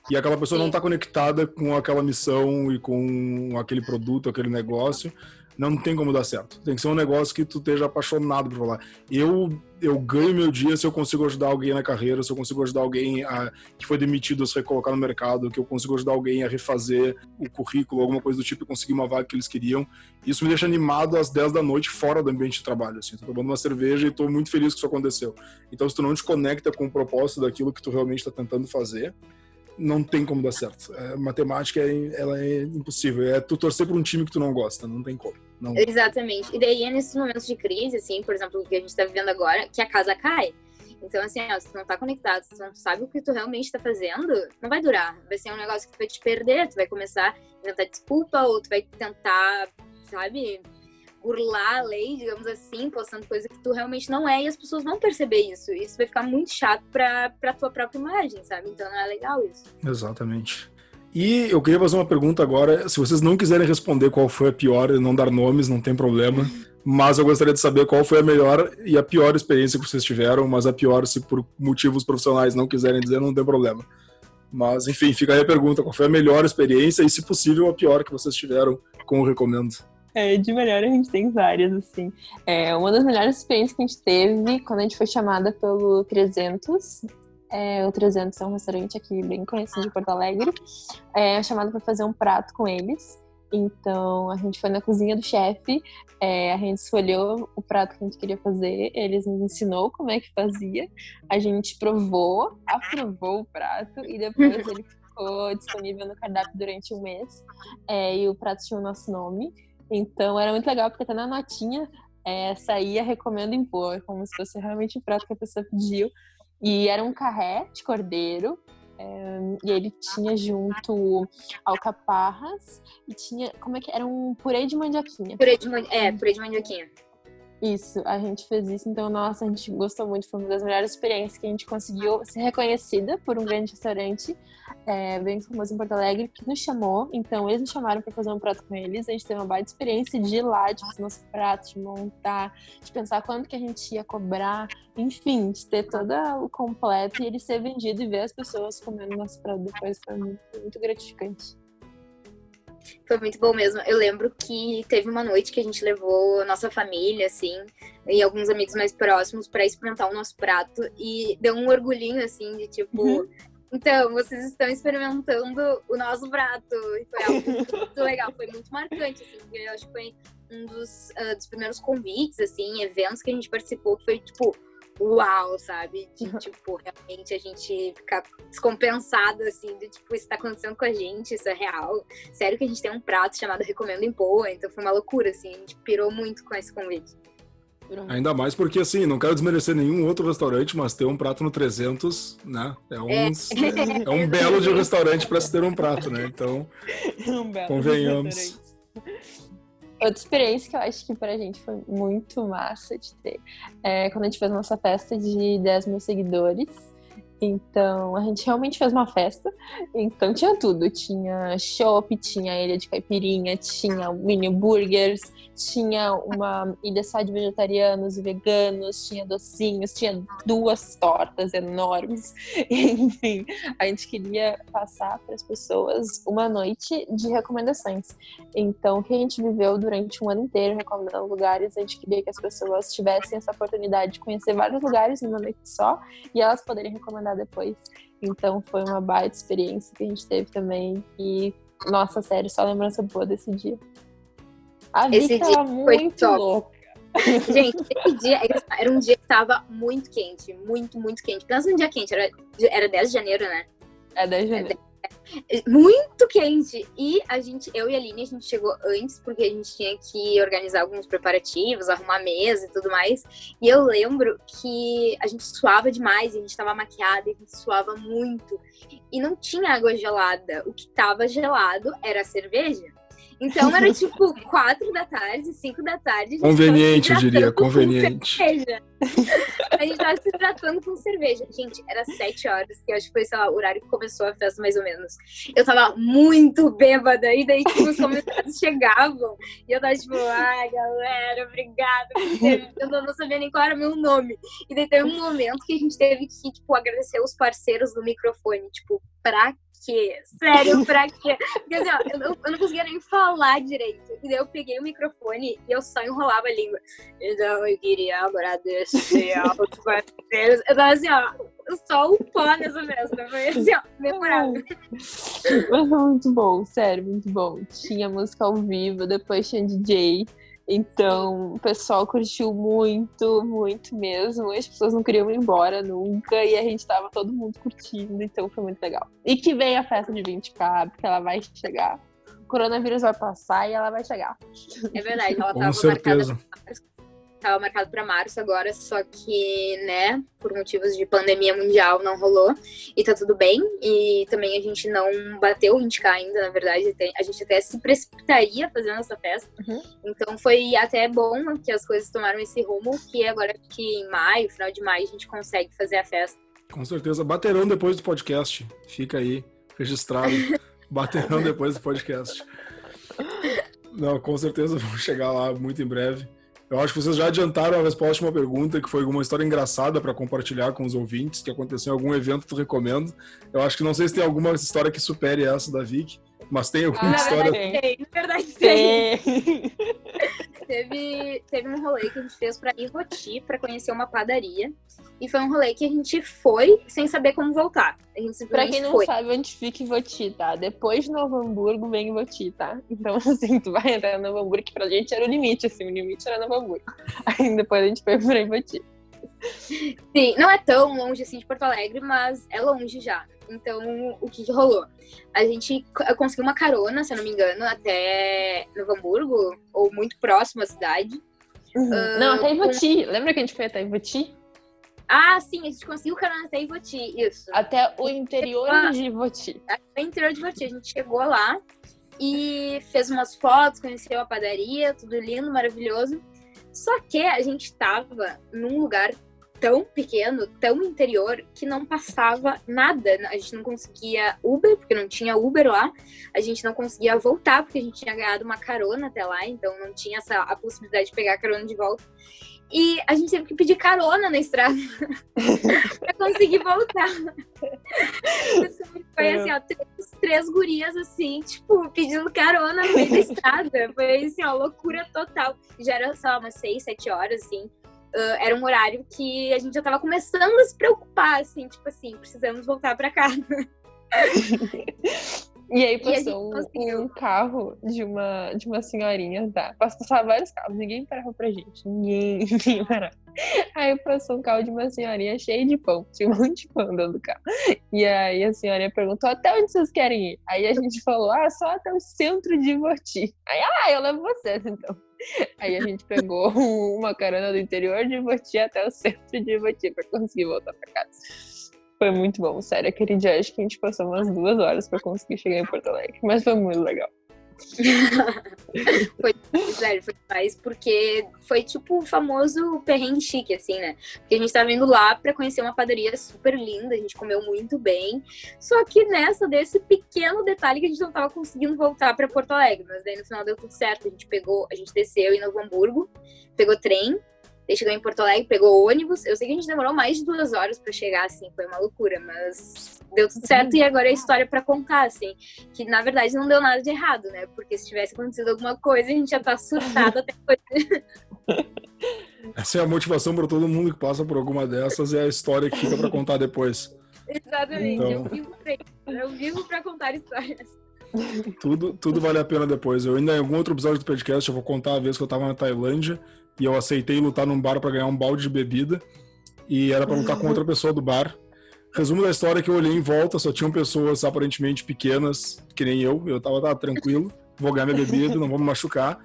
E aquela pessoa Sim. não está conectada com aquela missão e com aquele produto, aquele negócio não tem como dar certo. Tem que ser um negócio que tu esteja apaixonado por falar. Eu eu ganho meu dia se eu consigo ajudar alguém na carreira, se eu consigo ajudar alguém a, que foi demitido a se recolocar no mercado, que eu consigo ajudar alguém a refazer o currículo, alguma coisa do tipo e conseguir uma vaga que eles queriam. Isso me deixa animado às 10 da noite fora do ambiente de trabalho. Assim. Tô tomando uma cerveja e estou muito feliz que isso aconteceu. Então, se tu não te conecta com o propósito daquilo que tu realmente está tentando fazer, não tem como dar certo. É, matemática é, ela é impossível. É tu torcer por um time que tu não gosta, não tem como. Não. Exatamente. E daí é nesses momentos de crise, assim, por exemplo, o que a gente está vivendo agora, que a casa cai. Então, assim, ó, se tu não tá conectado, se tu não sabe o que tu realmente tá fazendo, não vai durar. Vai ser um negócio que tu vai te perder, tu vai começar a inventar desculpa, ou tu vai tentar, sabe, burlar a lei, digamos assim, postando coisa que tu realmente não é, e as pessoas vão perceber isso. Isso vai ficar muito chato pra, pra tua própria imagem, sabe? Então não é legal isso. Exatamente. E eu queria fazer uma pergunta agora. Se vocês não quiserem responder qual foi a pior, não dar nomes, não tem problema. Mas eu gostaria de saber qual foi a melhor e a pior experiência que vocês tiveram. Mas a pior, se por motivos profissionais não quiserem dizer, não tem problema. Mas, enfim, fica aí a pergunta: qual foi a melhor experiência e, se possível, a pior que vocês tiveram com o Recomendo? É, de melhor a gente tem várias, assim. É, uma das melhores experiências que a gente teve quando a gente foi chamada pelo 300. É, o 300 é um restaurante aqui bem conhecido de Porto Alegre. É chamada para fazer um prato com eles. Então a gente foi na cozinha do chefe, é, a gente escolheu o prato que a gente queria fazer, eles nos ensinou como é que fazia, a gente provou, aprovou o prato e depois ele ficou disponível no cardápio durante um mês. É, e o prato tinha o nosso nome. Então era muito legal, porque até na notinha é, saía recomendo impor, como se fosse realmente o prato que a pessoa pediu. E era um carré de cordeiro, é, e ele tinha junto alcaparras e tinha. Como é que era? Um purê de mandioquinha. Purê de, é, purê de mandioquinha. Isso, a gente fez isso, então, nossa, a gente gostou muito, foi uma das melhores experiências que a gente conseguiu ser reconhecida por um grande restaurante é, bem famoso em Porto Alegre, que nos chamou, então eles nos chamaram para fazer um prato com eles, a gente teve uma baita experiência de ir lá, de fazer nosso prato, de montar, de pensar quanto que a gente ia cobrar, enfim, de ter todo o completo e ele ser vendido e ver as pessoas comendo nosso prato depois, foi muito, muito gratificante. Foi muito bom mesmo. Eu lembro que teve uma noite que a gente levou a nossa família, assim, e alguns amigos mais próximos para experimentar o nosso prato e deu um orgulhinho, assim, de tipo. Uhum. Então, vocês estão experimentando o nosso prato. E foi algo muito legal, foi muito marcante, assim, porque eu acho que foi um dos, uh, dos primeiros convites, assim, eventos que a gente participou, que foi, tipo, uau, sabe? De, tipo, realmente a gente ficar descompensado, assim, de, tipo, isso tá acontecendo com a gente, isso é real. Sério que a gente tem um prato chamado Recomendo em Poa, então foi uma loucura, assim, a gente pirou muito com esse convite. Ainda mais porque, assim, não quero desmerecer nenhum outro restaurante, mas ter um prato no 300, né? É um, é. é um belo de um restaurante para se ter um prato, né? Então, um convenhamos. Outra experiência que eu acho que pra gente foi muito massa de ter é quando a gente fez nossa festa de 10 mil seguidores. Então, a gente realmente fez uma festa. Então, tinha tudo. Tinha chopp, tinha ilha de caipirinha, tinha mini burgers, tinha uma ilha só de vegetarianos e veganos, tinha docinhos, tinha duas tortas enormes. Enfim, a gente queria passar para as pessoas uma noite de recomendações. Então, o que a gente viveu durante um ano inteiro recomendando lugares, a gente queria que as pessoas tivessem essa oportunidade de conhecer vários lugares numa noite só e elas poderem recomendar depois. Então foi uma baita experiência que a gente teve também. E, nossa, sério, só lembrança boa desse dia. A Esse dia muito louca. Gente, esse dia era um dia que tava muito quente, muito, muito quente. Pensa num dia quente, era, era 10 de janeiro, né? É 10 de janeiro. É muito quente. E a gente, eu e a Aline, a gente chegou antes porque a gente tinha que organizar alguns preparativos, arrumar mesa e tudo mais. E eu lembro que a gente suava demais, a gente tava maquiada e a gente suava muito. E não tinha água gelada. O que tava gelado era a cerveja. Então era tipo quatro da tarde, cinco da tarde. Conveniente, eu diria, conveniente. A gente tava se tratando com cerveja. Gente, era sete horas, que acho que foi, sei lá, o horário que começou a festa, mais ou menos. Eu tava muito bêbada, e daí, tipo, os convidados chegavam, e eu tava tipo, ai, galera, obrigada. Eu não sabia nem qual era o meu nome. E daí teve um momento que a gente teve que, tipo, agradecer os parceiros do microfone, tipo, pra quê? Sério, pra quê? Porque assim, ó, eu, não, eu não conseguia nem falar direito. E daí eu peguei o microfone e eu só enrolava a língua. Então eu queria agradecer aos parceiros. Eu tava assim, ó, só o pó nessa festa. Foi assim, ó, memorável. Muito bom, sério, muito bom. Tinha música ao vivo, depois tinha DJ. Então, o pessoal curtiu muito, muito mesmo. As pessoas não queriam ir embora nunca e a gente tava todo mundo curtindo, então foi muito legal. E que vem a festa de 20k, porque ela vai chegar. O coronavírus vai passar e ela vai chegar. É verdade, ela Com tava certeza. marcada estava marcado para março agora, só que, né, por motivos de pandemia mundial não rolou e tá tudo bem. E também a gente não bateu o 20k ainda, na verdade, a gente até se precipitaria fazendo essa festa. Uhum. Então foi até bom que as coisas tomaram esse rumo, que agora que em maio, final de maio, a gente consegue fazer a festa. Com certeza, baterão depois do podcast. Fica aí registrado. baterão depois do podcast. Não, com certeza vamos chegar lá muito em breve. Eu acho que vocês já adiantaram a resposta a uma pergunta que foi alguma história engraçada para compartilhar com os ouvintes, que aconteceu em algum evento que tu recomendo. Eu acho que não sei se tem alguma história que supere essa da Vic, mas tem alguma ah, história. Na verdade, tem. Na verdade, tem. teve, teve um rolê que a gente fez para Ivoti para conhecer uma padaria. E foi um rolê que a gente foi sem saber como voltar. A gente pra quem não foi. sabe onde fica Ivoti, tá? Depois de Novo Hamburgo vem Ivoti, tá? Então, assim, tu vai entrar no Novo Hamburgo, que pra gente era o limite, assim, o limite era Novo Hamburgo. Aí depois a gente foi pra Ivoti. Sim, não é tão longe assim de Porto Alegre, mas é longe já. Então, o que, que rolou? A gente conseguiu uma carona, se eu não me engano, até Novo Hamburgo, ou muito próximo à cidade. Uhum. Uh, não, até Ivoti. Com... Lembra que a gente foi até Ivoti? Ah, sim, a gente conseguiu carona até Ivoti, isso. Até o interior de Ivoti. Até o interior de Ivoti. A gente chegou lá e fez umas fotos, conheceu a padaria, tudo lindo, maravilhoso. Só que a gente tava num lugar tão pequeno, tão interior, que não passava nada. A gente não conseguia Uber, porque não tinha Uber lá. A gente não conseguia voltar, porque a gente tinha ganhado uma carona até lá, então não tinha essa, a possibilidade de pegar a carona de volta. E a gente teve que pedir carona na estrada pra conseguir voltar. Foi assim, ó, três, três gurias assim, tipo, pedindo carona no meio da estrada. Foi assim, ó, loucura total. Já era só umas seis, sete horas, assim. Uh, era um horário que a gente já tava começando a se preocupar, assim, tipo assim, precisamos voltar para casa. E aí passou e um, um, carro de uma, de uma senhorinha, tá? Passaram vários carros, ninguém parava pra gente. Ninguém, ninguém parava. Aí passou um carro de uma senhorinha cheio de pão. Tinha um monte de pão dentro do carro. E aí a senhorinha perguntou, até onde vocês querem ir? Aí a gente falou, ah, só até o centro de Ivoti. Aí, ah, eu levo vocês, então. Aí a gente pegou uma carona do interior de Ivoti até o centro de Ivoti pra conseguir voltar pra casa. Foi muito bom, sério. Aquele dia acho que a gente passou umas duas horas pra conseguir chegar em Porto Alegre, mas foi muito legal. foi, sério, foi demais, porque foi tipo o famoso perrengue chique, assim, né? Porque a gente tava indo lá pra conhecer uma padaria super linda, a gente comeu muito bem. Só que nessa, desse pequeno detalhe que a gente não tava conseguindo voltar pra Porto Alegre. Mas daí no final deu tudo certo. A gente pegou, a gente desceu em Novo Hamburgo, pegou trem, Daí chegou em Porto Alegre, pegou ônibus. Eu sei que a gente demorou mais de duas horas para chegar, assim, foi uma loucura, mas deu tudo certo e agora é história para contar, assim. Que na verdade não deu nada de errado, né? Porque se tivesse acontecido alguma coisa, a gente já tá surtado até hoje. Essa é a motivação para todo mundo que passa por alguma dessas, é a história que fica para contar depois. Exatamente, então... eu vivo pra Eu vivo pra contar histórias. Tudo, tudo vale a pena depois. Eu ainda em algum outro episódio do podcast eu vou contar a vez que eu tava na Tailândia e eu aceitei lutar num bar para ganhar um balde de bebida e era para lutar com outra pessoa do bar. Resumo da história é que eu olhei em volta, só tinham pessoas aparentemente pequenas, que nem eu. Eu tava, tava tranquilo, vou ganhar minha bebida, não vou me machucar.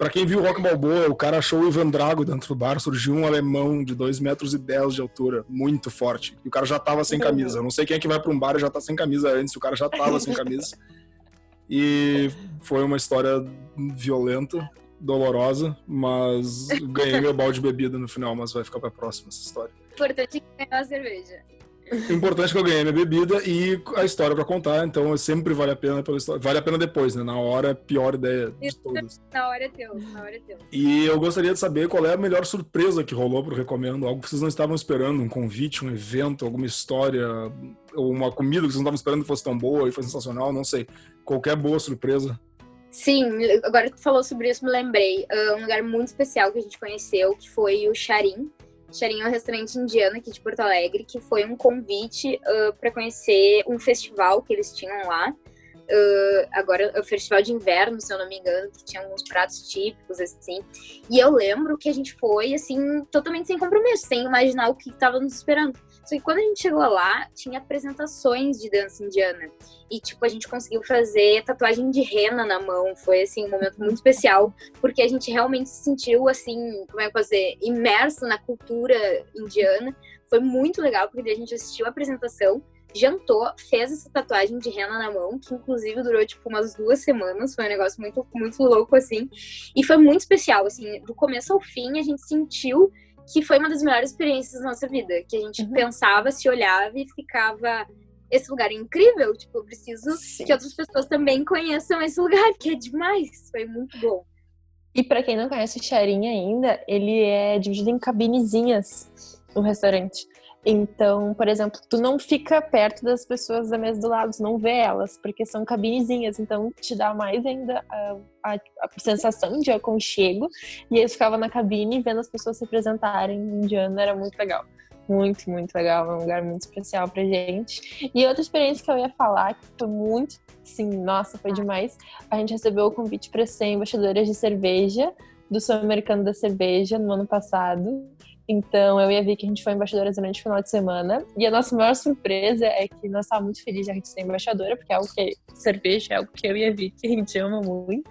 Para quem viu o Rock Balboa, o cara achou o Ivan Drago dentro do bar, surgiu um alemão de 2 metros e 10 de altura, muito forte. E o cara já tava sem camisa. Não sei quem é que vai para um bar e já tá sem camisa antes, o cara já tava sem camisa. E foi uma história violenta, dolorosa, mas ganhei meu balde de bebida no final, mas vai ficar pra próxima essa história. Importante ganhar a cerveja. Importante que eu ganhei minha bebida e a história para contar, então sempre vale a pena pela história. Vale a pena depois, né? Na hora é a pior ideia de todas. Na hora é teu, na hora é teu. E eu gostaria de saber qual é a melhor surpresa que rolou pro Recomendo. Algo que vocês não estavam esperando, um convite, um evento, alguma história, ou uma comida que vocês não estavam esperando que fosse tão boa e foi sensacional, não sei. Qualquer boa surpresa Sim, agora que tu falou sobre isso, me lembrei. Uh, um lugar muito especial que a gente conheceu, que foi o Charim. Charim é um restaurante indiano aqui de Porto Alegre, que foi um convite uh, para conhecer um festival que eles tinham lá. Uh, agora, o festival de inverno, se eu não me engano, que tinha alguns pratos típicos, assim. E eu lembro que a gente foi, assim, totalmente sem compromisso, sem imaginar o que estava nos esperando. Só que quando a gente chegou lá, tinha apresentações de dança indiana. E, tipo, a gente conseguiu fazer tatuagem de rena na mão. Foi, assim, um momento muito especial, porque a gente realmente se sentiu, assim, como é que eu dizer, imerso na cultura indiana. Foi muito legal, porque a gente assistiu a apresentação, jantou, fez essa tatuagem de rena na mão, que inclusive durou, tipo, umas duas semanas. Foi um negócio muito, muito louco, assim. E foi muito especial, assim, do começo ao fim, a gente sentiu que foi uma das melhores experiências da nossa vida. Que a gente uhum. pensava, se olhava e ficava. Esse lugar é incrível, tipo, eu preciso Sim. que outras pessoas também conheçam esse lugar, que é demais. Foi muito bom. E para quem não conhece o Charim ainda, ele é dividido em cabinezinhas no restaurante. Então, por exemplo, tu não fica perto das pessoas da mesa do lado, tu não vê elas, porque são cabinezinhas, então te dá mais ainda a, a, a sensação de aconchego. E eu ficava na cabine vendo as pessoas se apresentarem indiano, era muito legal. Muito, muito legal, é um lugar muito especial pra gente. E outra experiência que eu ia falar, que foi muito, sim, nossa, foi demais. A gente recebeu o convite para ser embaixadoras de cerveja do Sul-Americano da Cerveja no ano passado. Então, eu e a Vicky, a gente foi embaixadora durante o final de semana. E a nossa maior surpresa é que nós estávamos muito felizes de a gente ser embaixadora, porque é algo que cerveja é algo que eu e a Vicky a gente ama muito.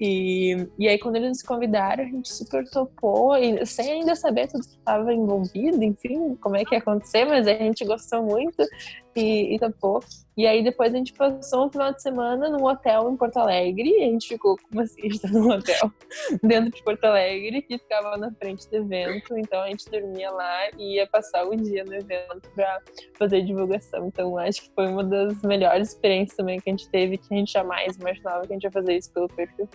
E, e aí, quando eles nos convidaram, a gente super topou, e sem ainda saber tudo que estava envolvido, enfim, como é que ia acontecer, mas a gente gostou muito e, e. E aí depois a gente passou um final de semana num hotel em Porto Alegre. E a gente ficou, como assim, a gente tá num hotel dentro de Porto Alegre que ficava na frente do evento. Então a gente dormia lá e ia passar o dia no evento para fazer divulgação. Então acho que foi uma das melhores experiências também que a gente teve, que a gente jamais imaginava que a gente ia fazer isso pelo perfil.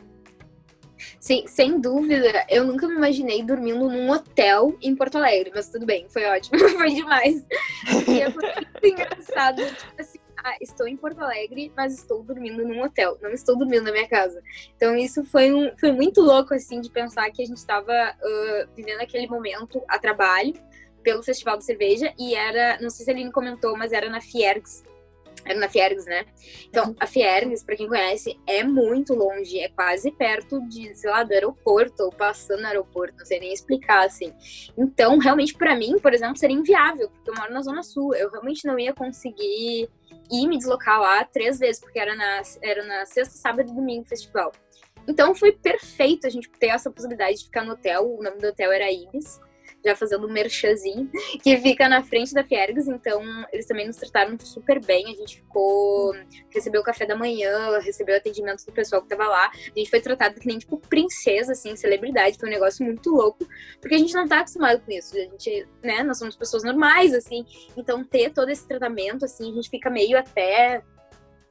Sim, sem dúvida, eu nunca me imaginei dormindo num hotel em Porto Alegre, mas tudo bem, foi ótimo, foi demais. E é muito engraçado, tipo assim, ah, estou em Porto Alegre, mas estou dormindo num hotel, não estou dormindo na minha casa. Então isso foi, um, foi muito louco, assim, de pensar que a gente estava uh, vivendo aquele momento a trabalho pelo Festival de Cerveja e era, não sei se ele comentou, mas era na Fiergs, era na Fiergs, né? Então, a Fiergs, para quem conhece, é muito longe, é quase perto de, sei lá, do aeroporto, ou passando no aeroporto, não sei nem explicar, assim. Então, realmente, para mim, por exemplo, seria inviável, porque eu moro na Zona Sul, eu realmente não ia conseguir ir me deslocar lá três vezes, porque era na, era na sexta, sábado e domingo festival. Então, foi perfeito a gente ter essa possibilidade de ficar no hotel, o nome do hotel era Ibis, já fazendo um merchazinho, que fica na frente da Fiergs, então eles também nos trataram super bem, a gente ficou, recebeu o café da manhã, recebeu atendimento do pessoal que tava lá, a gente foi tratado que nem, tipo, princesa, assim, celebridade, foi um negócio muito louco, porque a gente não tá acostumado com isso, a gente, né, nós somos pessoas normais, assim, então ter todo esse tratamento, assim, a gente fica meio até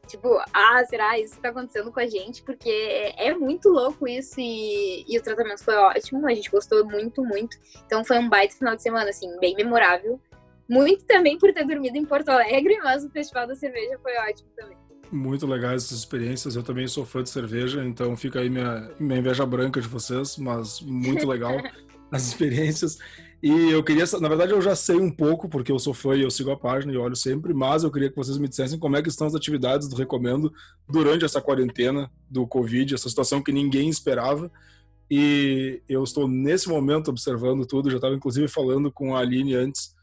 Tipo, ah, será isso que tá acontecendo com a gente? Porque é muito louco isso e, e o tratamento foi ótimo, a gente gostou muito, muito. Então foi um baita final de semana, assim, bem memorável. Muito também por ter dormido em Porto Alegre, mas o Festival da Cerveja foi ótimo também. Muito legais essas experiências. Eu também sou fã de cerveja, então fica aí minha, minha inveja branca de vocês, mas muito legal as experiências. E eu queria, na verdade, eu já sei um pouco, porque eu sou fã e eu sigo a página e olho sempre, mas eu queria que vocês me dissessem como é que estão as atividades do Recomendo durante essa quarentena do Covid, essa situação que ninguém esperava. E eu estou nesse momento observando tudo, já estava inclusive falando com a Aline antes,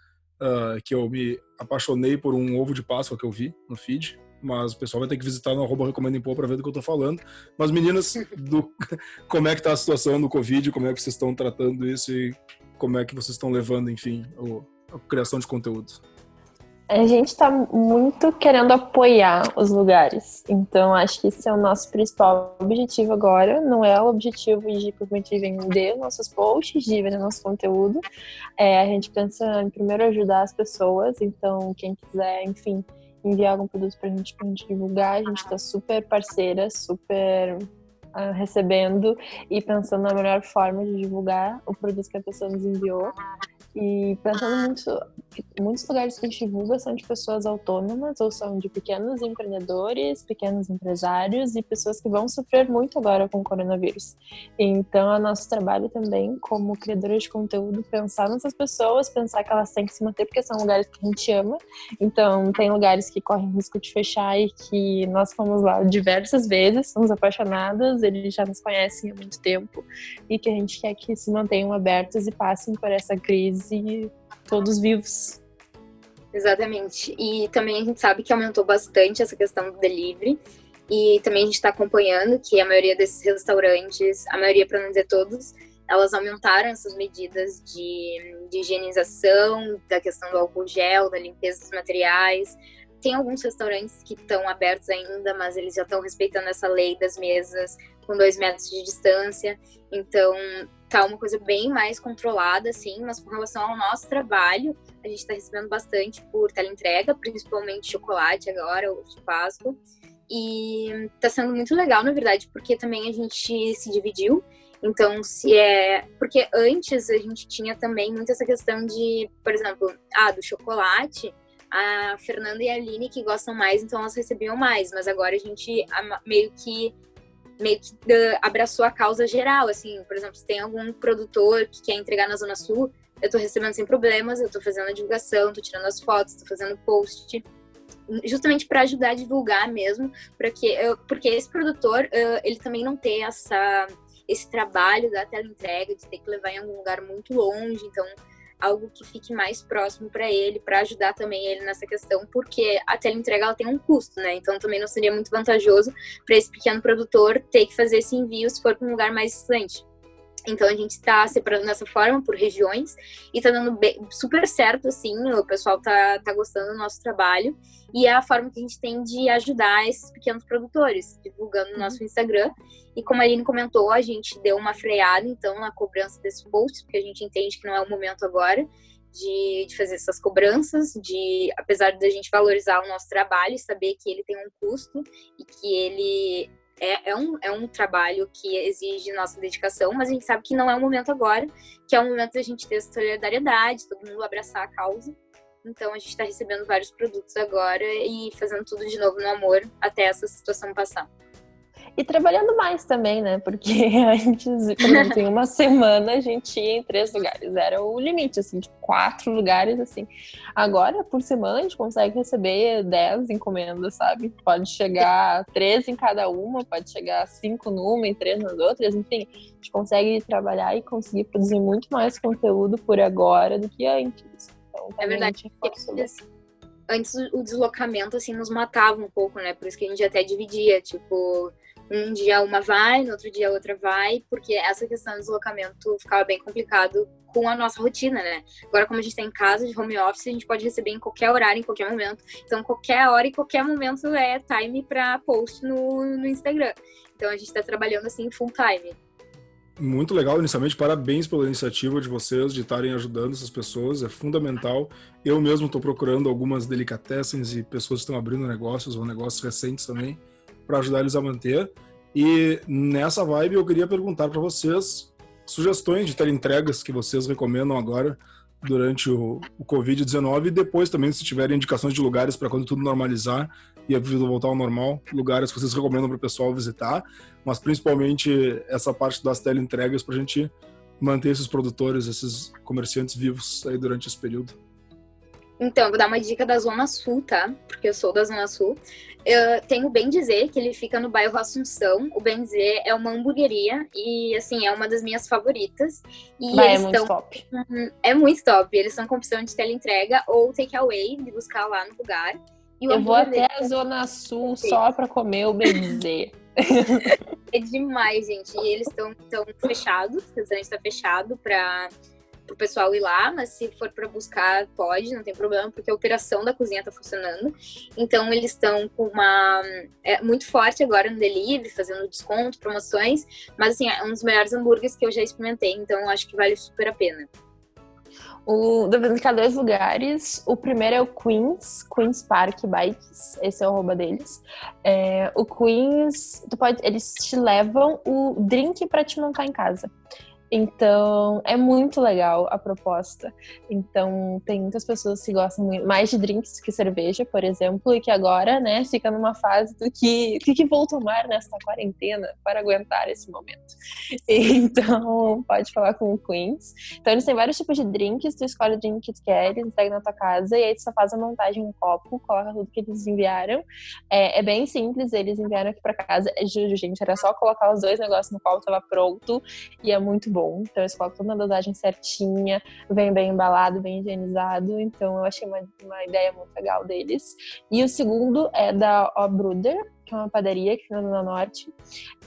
uh, que eu me apaixonei por um ovo de Páscoa que eu vi no feed, mas o pessoal vai ter que visitar no arroba Recomendo Pô para ver do que eu estou falando. Mas meninas, do, como é que está a situação do Covid, como é que vocês estão tratando isso e como é que vocês estão levando, enfim, a criação de conteúdo? A gente está muito querendo apoiar os lugares. Então, acho que esse é o nosso principal objetivo agora. Não é o objetivo de propriamente vender nossos posts, de vender nosso conteúdo. É, a gente pensa em primeiro ajudar as pessoas. Então, quem quiser, enfim, enviar algum produto para a gente, pra gente divulgar, a gente está super parceira, super uh, recebendo e pensando na melhor forma de divulgar o produto que a pessoa nos enviou. E pensando muito, muitos lugares que a gente divulga são de pessoas autônomas ou são de pequenos empreendedores, pequenos empresários e pessoas que vão sofrer muito agora com o coronavírus. Então, é nosso trabalho também, como criadora de conteúdo, pensar nessas pessoas, pensar que elas têm que se manter, porque são lugares que a gente ama. Então, tem lugares que correm risco de fechar e que nós fomos lá diversas vezes, somos apaixonadas, eles já nos conhecem há muito tempo e que a gente quer que se mantenham abertos e passem por essa crise e todos vivos. Exatamente. E também a gente sabe que aumentou bastante essa questão do delivery. E também a gente está acompanhando que a maioria desses restaurantes, a maioria, para não dizer todos, elas aumentaram essas medidas de, de higienização, da questão do álcool gel, da limpeza dos materiais. Tem alguns restaurantes que estão abertos ainda, mas eles já estão respeitando essa lei das mesas com dois metros de distância. Então, tá uma coisa bem mais controlada, assim, mas com relação ao nosso trabalho, a gente está recebendo bastante por teleentrega, principalmente chocolate agora, o de Páscoa. E tá sendo muito legal, na verdade, porque também a gente se dividiu. Então, se é. Porque antes a gente tinha também muito essa questão de, por exemplo, ah, do chocolate, a Fernanda e a Aline que gostam mais, então elas recebiam mais. Mas agora a gente meio que meio que abraçou a causa geral, assim, por exemplo, se tem algum produtor que quer entregar na Zona Sul, eu tô recebendo sem problemas, eu tô fazendo a divulgação, tô tirando as fotos, tô fazendo post, justamente para ajudar a divulgar mesmo, porque, eu, porque esse produtor, uh, ele também não tem essa, esse trabalho da tela entrega, de ter que levar em algum lugar muito longe, então algo que fique mais próximo para ele, para ajudar também ele nessa questão, porque a teleentrega ela tem um custo, né? Então também não seria muito vantajoso para esse pequeno produtor ter que fazer esse envio se for para um lugar mais distante. Então a gente está separando dessa forma por regiões e está dando bem, super certo, assim, o pessoal tá, tá gostando do nosso trabalho e é a forma que a gente tem de ajudar esses pequenos produtores, divulgando no nosso Instagram. E como a Aline comentou, a gente deu uma freada, então, na cobrança desses posts, porque a gente entende que não é o momento agora de, de fazer essas cobranças, de apesar de a gente valorizar o nosso trabalho e saber que ele tem um custo e que ele é, é, um, é um trabalho que exige nossa dedicação, mas a gente sabe que não é o momento agora, que é o momento da gente ter solidariedade, todo mundo abraçar a causa. Então a gente está recebendo vários produtos agora e fazendo tudo de novo no amor até essa situação passar. E trabalhando mais também, né? Porque antes, por em uma semana a gente ia em três lugares. Era o limite, assim, de quatro lugares, assim. Agora, por semana, a gente consegue receber dez encomendas, sabe? Pode chegar três em cada uma, pode chegar cinco numa e três nas outras, enfim. A gente consegue trabalhar e conseguir produzir muito mais conteúdo por agora do que antes. Então, é verdade. Antes o deslocamento, assim, nos matava um pouco, né? Por isso que a gente até dividia, tipo um dia uma vai, no outro dia outra vai, porque essa questão do deslocamento ficava bem complicado com a nossa rotina, né? Agora, como a gente está em casa, de home office, a gente pode receber em qualquer horário, em qualquer momento. Então, qualquer hora e qualquer momento é time para post no, no Instagram. Então, a gente está trabalhando assim full time. Muito legal, inicialmente, parabéns pela iniciativa de vocês de estarem ajudando essas pessoas, é fundamental. Eu mesmo estou procurando algumas delicatessens e pessoas que estão abrindo negócios ou negócios recentes também para ajudar eles a manter. E nessa vibe eu queria perguntar para vocês sugestões de teleentregas que vocês recomendam agora durante o, o Covid-19 e depois também se tiverem indicações de lugares para quando tudo normalizar e a vida voltar ao normal, lugares que vocês recomendam para o pessoal visitar, mas principalmente essa parte das teleentregas para a gente manter esses produtores, esses comerciantes vivos aí durante esse período. Então, vou dar uma dica da Zona Sul, tá? Porque eu sou da Zona Sul. Eu tenho o Bem Dizer, que ele fica no bairro Assunção. O Bem Dizer é uma hamburgueria e, assim, é uma das minhas favoritas. E Vai, é eles é muito top. Uhum, é muito top. Eles estão com opção de teleentrega ou takeaway, de buscar lá no lugar. eu vou até a Zona Sul só para comer o Bem Dizer. é demais, gente. E eles estão fechados, o restaurante está fechado para pro pessoal ir lá, mas se for para buscar, pode, não tem problema, porque a operação da cozinha tá funcionando. Então eles estão com uma é, muito forte agora no delivery, fazendo desconto, promoções, mas assim, é um dos melhores hambúrgueres que eu já experimentei, então acho que vale super a pena. O ficar dois lugares. O primeiro é o Queens, Queens Park Bikes. Esse é o arroba deles. É, o Queens, tu pode, eles te levam o drink para te montar em casa. Então, é muito legal a proposta. Então, tem muitas pessoas que gostam mais de drinks que cerveja, por exemplo, e que agora, né, fica numa fase do que, o que vou tomar nesta quarentena para aguentar esse momento. Então, pode falar com o Queens. Então, eles têm vários tipos de drinks, tu escolhe o drink que tu quer, eles entregam na tua casa, e aí tu só faz a montagem em um copo, coloca tudo que eles enviaram. É, é bem simples, eles enviaram aqui para casa. É, gente, era só colocar os dois negócios no copo, tava pronto, e é muito bom. Então eles colocam toda a dosagem certinha, vem bem embalado, bem higienizado. Então eu achei uma, uma ideia muito legal deles. E o segundo é da O Bruder, que é uma padaria fica no Norte.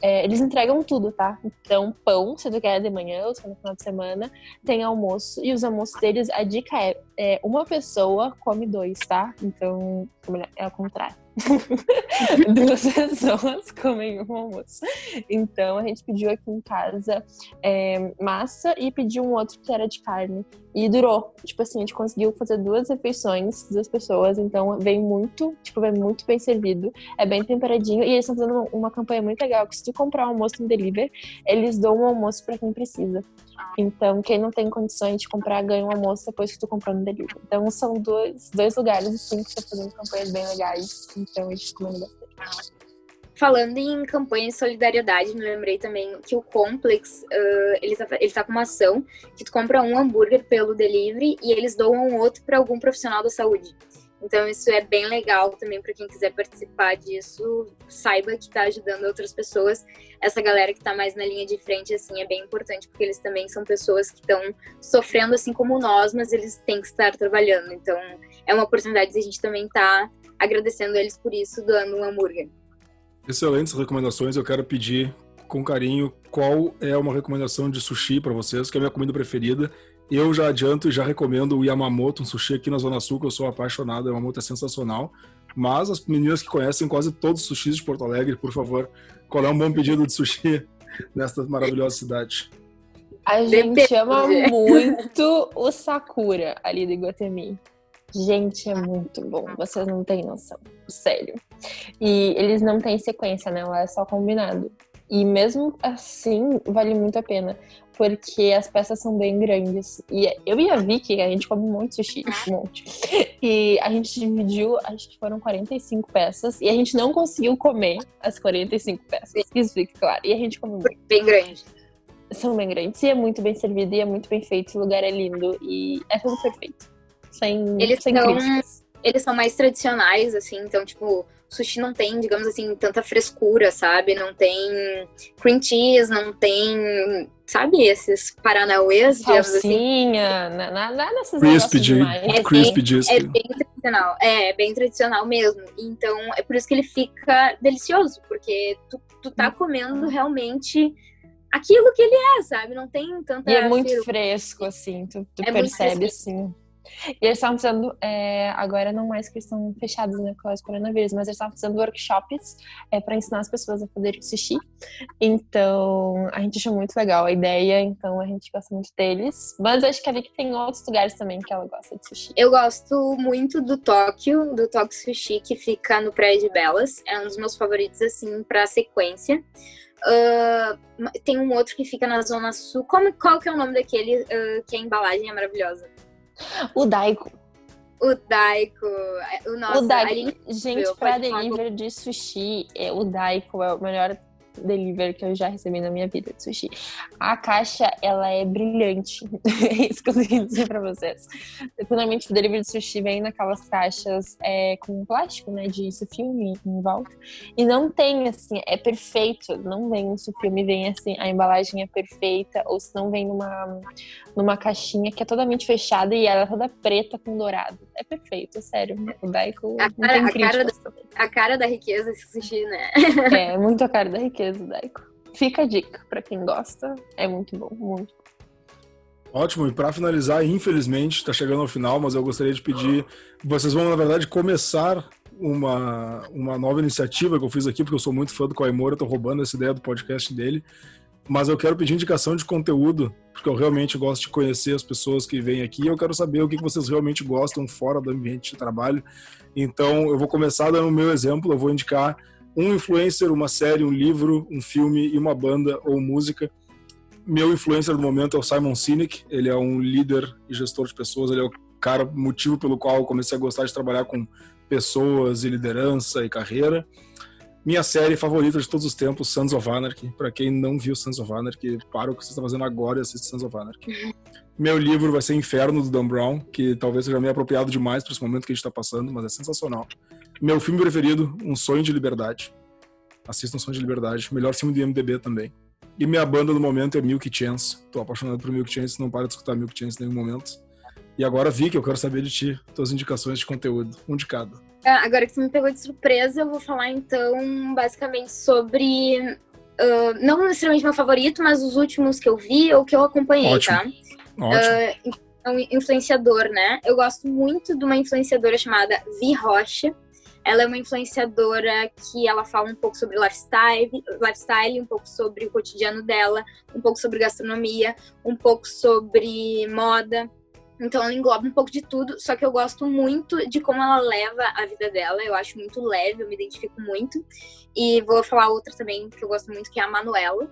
É, eles entregam tudo, tá? Então, pão, se tu quer de manhã ou se no final de semana, tem almoço. E os almoços deles, a dica é, é uma pessoa come dois, tá? Então, é ao contrário. Duas pessoas comem um almoço. Então a gente pediu aqui em casa é, massa e pediu um outro que era de carne. E durou. Tipo assim, a gente conseguiu fazer duas refeições, duas pessoas. Então vem muito, tipo, vem muito bem servido. É bem temperadinho. E eles estão fazendo uma campanha muito legal: que se tu comprar um almoço no delivery, eles dão um almoço para quem precisa. Então, quem não tem condições de comprar, ganha um almoço depois que tu comprou no delivery. Então, são dois, dois lugares, assim, que estão fazendo campanhas bem legais. Então, eu recomendo bastante. Falando em campanha de solidariedade, me lembrei também que o Complex, uh, ele, tá, ele tá com uma ação que tu compra um hambúrguer pelo delivery e eles doam outro para algum profissional da saúde. Então isso é bem legal também para quem quiser participar disso, saiba que está ajudando outras pessoas. Essa galera que está mais na linha de frente assim é bem importante porque eles também são pessoas que estão sofrendo assim como nós, mas eles têm que estar trabalhando. Então é uma oportunidade de a gente também estar tá agradecendo eles por isso, doando um hambúrguer. Excelentes recomendações. Eu quero pedir com carinho qual é uma recomendação de sushi para vocês, que é a minha comida preferida eu já adianto e já recomendo o Yamamoto, um sushi aqui na Zona Sul, que eu sou apaixonado. O Yamamoto é sensacional. Mas as meninas que conhecem quase todos os sushis de Porto Alegre, por favor, qual é um bom pedido de sushi nesta maravilhosa cidade? A gente ama muito o Sakura ali do Iguatemi. Gente, é muito bom. Vocês não têm noção. Sério. E eles não têm sequência, né? Lá é só combinado. E mesmo assim, vale muito a pena. Porque as peças são bem grandes. E eu e a Vicky, a gente come de sushi, um monte. E a gente dividiu, acho que foram 45 peças. E a gente não conseguiu comer as 45 peças. Isso fica claro. E a gente comeu muito. Bem grande. São bem grandes. E é muito bem servido, e é muito bem feito. O lugar é lindo. E é tudo perfeito. Sem, Eles sem são- críticas. Eles são mais tradicionais, assim, então, tipo, sushi não tem, digamos assim, tanta frescura, sabe? Não tem cream cheese, não tem, sabe, esses paranauês, digamos assim. Salsinha, na- na- nada desses Crispy, negócios J- demais. É Crispy Disc. É bem tradicional, é, é bem tradicional mesmo. Então, é por isso que ele fica delicioso, porque tu, tu tá comendo realmente aquilo que ele é, sabe? Não tem tanta... E é muito fresco, assim, tu, tu É percebe, assim. E eles estavam fazendo, é, agora não mais que estão fechados, né, causa do coronavírus, mas eles estavam fazendo workshops é, para ensinar as pessoas a fazerem sushi. Então, a gente achou muito legal a ideia, então a gente gosta muito deles. Mas acho que a Vicky tem outros lugares também que ela gosta de sushi. Eu gosto muito do Tóquio, do Tóquio Sushi, que fica no Praia de Belas. É um dos meus favoritos, assim, pra sequência. Ah, tem um outro que fica na Zona Sul. Como, qual que é o nome daquele ah, que a embalagem é maravilhosa? O Daiko. O Daiko. O nosso. o Daiko. Gente, pra falar. delivery de sushi, é, o Daiko é o melhor delivery que eu já recebi na minha vida de sushi. A caixa, ela é brilhante. é isso que eu queria dizer pra vocês. Finalmente, o delivery de sushi vem naquelas caixas é, com plástico, né, de filme em volta. E não tem, assim, é perfeito. Não vem um filme, vem assim, a embalagem é perfeita. Ou se não vem numa, numa caixinha que é totalmente fechada e ela é toda preta com dourado. É perfeito, sério. O Daiko A não cara- tem a cara também. A cara da riqueza esse sushi, né? É muito a cara da riqueza do Daiko. Fica a dica pra quem gosta. É muito bom, muito. Ótimo, e para finalizar, infelizmente, está chegando ao final, mas eu gostaria de pedir. Vocês vão, na verdade, começar uma, uma nova iniciativa que eu fiz aqui, porque eu sou muito fã do Coimora, eu tô roubando essa ideia do podcast dele. Mas eu quero pedir indicação de conteúdo, porque eu realmente gosto de conhecer as pessoas que vêm aqui eu quero saber o que vocês realmente gostam fora do ambiente de trabalho. Então, eu vou começar dando o meu exemplo, eu vou indicar um influencer, uma série, um livro, um filme e uma banda ou música meu influencer do momento é o Simon Sinek. Ele é um líder e gestor de pessoas. Ele é o cara, motivo pelo qual eu comecei a gostar de trabalhar com pessoas e liderança e carreira. Minha série favorita de todos os tempos, Sons of Anarchy. Para quem não viu Sons of Anarchy, para o que você está fazendo agora e assiste Sons of Anarchy. Meu livro vai ser Inferno, do Dan Brown, que talvez seja meio apropriado demais para esse momento que a gente está passando, mas é sensacional. Meu filme preferido, Um Sonho de Liberdade. Assista Um Sonho de Liberdade. Melhor filme do IMDB também. E minha banda no momento é Milk Chance. Tô apaixonado por Milk Chance, não paro de escutar Milk Chance em nenhum momento. E agora, Vicky, eu quero saber de ti, tuas indicações de conteúdo, um de cada. Ah, Agora que você me pegou de surpresa, eu vou falar então basicamente sobre. ah, não necessariamente meu favorito, mas os últimos que eu vi ou que eu acompanhei, Ótimo. tá? Ótimo. É um influenciador, né? Eu gosto muito de uma influenciadora chamada Vi Rocha. Ela é uma influenciadora que ela fala um pouco sobre lifestyle, lifestyle, um pouco sobre o cotidiano dela, um pouco sobre gastronomia, um pouco sobre moda. Então ela engloba um pouco de tudo, só que eu gosto muito de como ela leva a vida dela. Eu acho muito leve, eu me identifico muito. E vou falar outra também que eu gosto muito, que é a Manuela.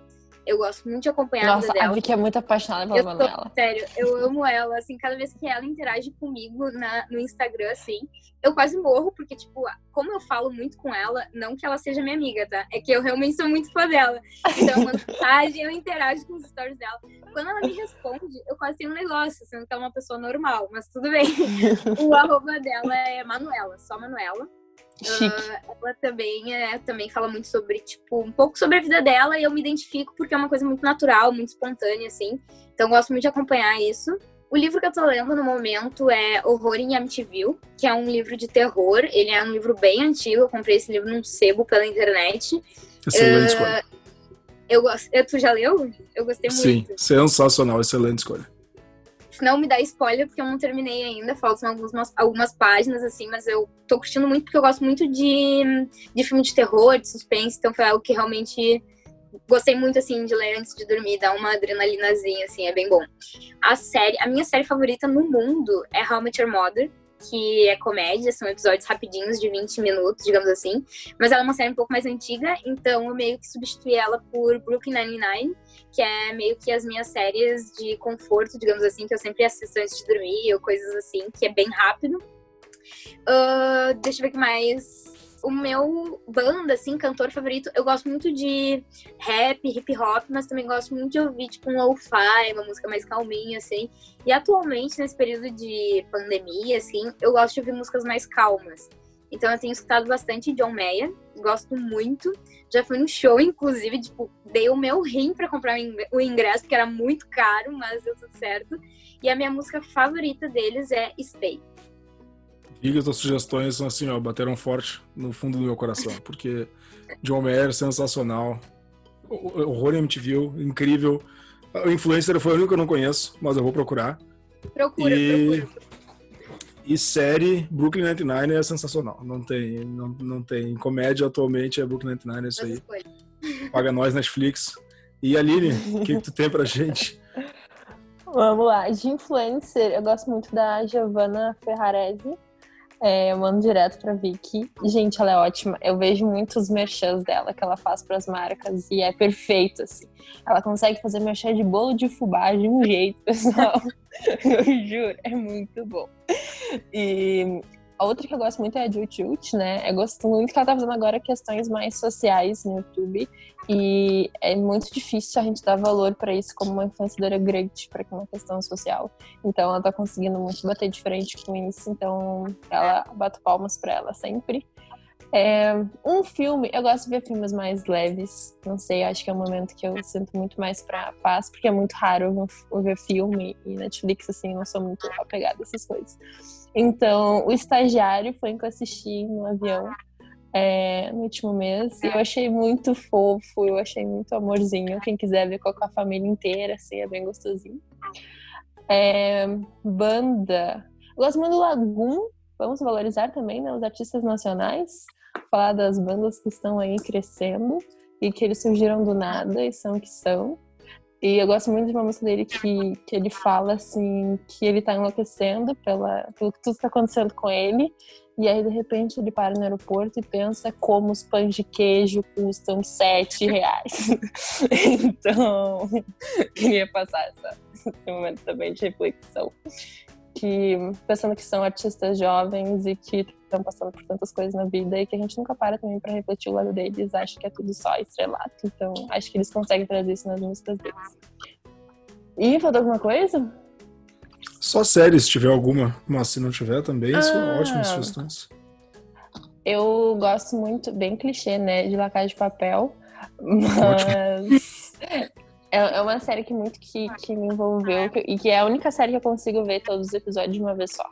Eu gosto muito de acompanhar a Nossa, a. Vicky é muito apaixonada pela Eu tô- Manuela. Sério, eu amo ela, assim, cada vez que ela interage comigo na, no Instagram, assim, eu quase morro, porque, tipo, como eu falo muito com ela, não que ela seja minha amiga, tá? É que eu realmente sou muito fã dela. Então, eu mando mensagem, eu interajo com os stories dela. Quando ela me responde, eu quase tenho um negócio, sendo que ela é uma pessoa normal, mas tudo bem. O arroba dela é Manuela, só Manuela. Chique. Ah, ela também, é, também fala muito sobre, tipo, um pouco sobre a vida dela e eu me identifico porque é uma coisa muito natural, muito espontânea, assim. Então eu gosto muito de acompanhar isso. O livro que eu tô lendo no momento é Horror em Amityville, que é um livro de terror. Ele é um livro bem antigo, eu comprei esse livro num sebo pela internet. Excelente escolha. Eu gosto. Tu já leu? Eu gostei Sim, muito. sensacional, excelente escolha. Não me dá spoiler, porque eu não terminei ainda, faltam algumas, algumas páginas, assim, mas eu tô curtindo muito porque eu gosto muito de, de filme de terror, de suspense, então foi algo que realmente gostei muito, assim, de ler antes de dormir, dar uma adrenalinazinha, assim, é bem bom. A série, a minha série favorita no mundo é How I Met Your Mother. Que é comédia, são episódios rapidinhos de 20 minutos, digamos assim. Mas ela é uma série um pouco mais antiga, então eu meio que substituí ela por Brooklyn Nine-Nine, que é meio que as minhas séries de conforto, digamos assim, que eu sempre assisto antes de dormir ou coisas assim, que é bem rápido. Uh, deixa eu ver o que mais o meu banda, assim, cantor favorito, eu gosto muito de rap, hip hop, mas também gosto muito de ouvir, tipo, um lo-fi, uma música mais calminha, assim. E atualmente, nesse período de pandemia, assim, eu gosto de ouvir músicas mais calmas. Então eu tenho escutado bastante John Mayer, gosto muito. Já fui no show, inclusive, tipo, dei o meu rim para comprar o ingresso, porque era muito caro, mas deu tudo certo. E a minha música favorita deles é Stay. Dicas as sugestões são assim, ó, bateram forte no fundo do meu coração, porque John Mayer, sensacional. Horror em MTV, incrível. O Influencer foi o único que eu não conheço, mas eu vou procurar. Procura, e... procura. E série, Brooklyn Nine-Nine é sensacional. Não tem, não, não tem. Comédia atualmente é Brooklyn Nine-Nine, é isso aí. Paga nós, Netflix. E Aline, o que, que tu tem pra gente? Vamos lá. De influencer, eu gosto muito da Giovanna Ferrarese. É, eu mando direto pra Vicky. Gente, ela é ótima. Eu vejo muitos merchans dela que ela faz pras marcas e é perfeito, assim. Ela consegue fazer merchan de bolo de fubá de um jeito, pessoal. eu juro, é muito bom. E a outra que eu gosto muito é a Jut Jut, né? Eu gosto muito que ela tá fazendo agora questões mais sociais no YouTube. E é muito difícil a gente dar valor para isso como uma influenciadora grande para uma questão social. Então ela tá conseguindo muito bater de frente com isso. Então ela bato palmas para ela sempre. É, um filme, eu gosto de ver filmes mais leves. Não sei, acho que é um momento que eu sinto muito mais pra paz, porque é muito raro eu ver filme e Netflix, assim, não sou muito apegada a essas coisas. Então, o estagiário foi em que eu assisti no avião é, no último mês. E eu achei muito fofo, eu achei muito amorzinho. Quem quiser ver com a família inteira, assim, é bem gostosinho. É, banda. Eu gosto muito do Lagum. Vamos valorizar também né, os artistas nacionais. Falar das bandas que estão aí crescendo e que eles surgiram do nada e são o que são. E eu gosto muito de uma música dele que, que ele fala assim que ele tá enlouquecendo pela, pelo que tudo está acontecendo com ele. E aí, de repente, ele para no aeroporto e pensa como os pães de queijo custam sete reais. então, queria passar essa, esse momento também de reflexão que pensando que são artistas jovens e que estão passando por tantas coisas na vida e que a gente nunca para também para refletir o lado deles, acho que é tudo só estrelato. Então, acho que eles conseguem trazer isso nas músicas deles. E faltou alguma coisa? Só séries, se tiver alguma, mas se não tiver também, ah, são ótimas sugestões. Eu gosto muito, bem clichê, né, de Lacar de Papel, mas é, é uma série que muito que, que me envolveu que, e que é a única série que eu consigo ver todos os episódios de uma vez só.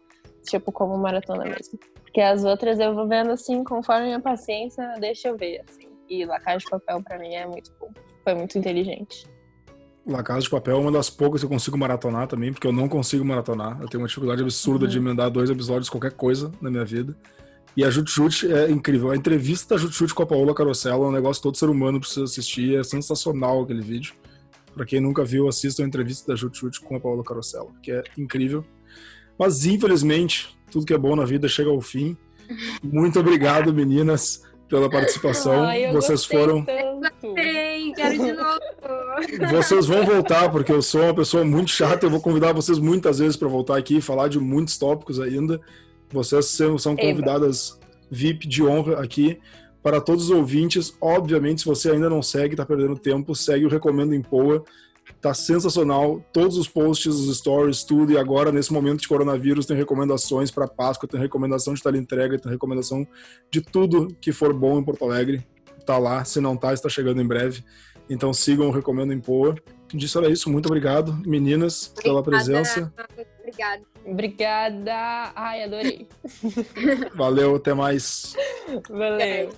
Tipo, como maratona mesmo. Porque as outras eu vou vendo assim, conforme a minha paciência, deixa eu ver, assim. E La Casa de Papel, pra mim, é muito bom. Foi muito inteligente. La Casa de Papel é uma das poucas que eu consigo maratonar também, porque eu não consigo maratonar. Eu tenho uma dificuldade absurda uhum. de emendar dois episódios, qualquer coisa na minha vida. E a Jut Jut é incrível. A entrevista da Jut Jut com a Paola Carosella é um negócio que todo ser humano precisa assistir. É sensacional aquele vídeo. Para quem nunca viu, assista a entrevista da Jut Jut com a Paula Carosella, que é incrível. Mas, infelizmente, tudo que é bom na vida chega ao fim. Muito obrigado, meninas, pela participação. Ai, Vocês foram. Gostei, quero de novo. Vocês vão voltar, porque eu sou uma pessoa muito chata. Eu vou convidar vocês muitas vezes para voltar aqui e falar de muitos tópicos ainda. Vocês são convidadas VIP de honra aqui para todos os ouvintes. Obviamente, se você ainda não segue, está perdendo tempo, segue o Recomendo em Poa. Tá sensacional. Todos os posts, os stories, tudo. E agora, nesse momento de coronavírus, tem recomendações para Páscoa, tem recomendação de entrega, tem recomendação de tudo que for bom em Porto Alegre. Tá lá. Se não tá, está chegando em breve. Então sigam o Recomendo em Poa. Disso era isso. Muito obrigado, meninas, Obrigada. pela presença. Obrigada. Obrigada. Ai, adorei. Valeu, até mais. Valeu.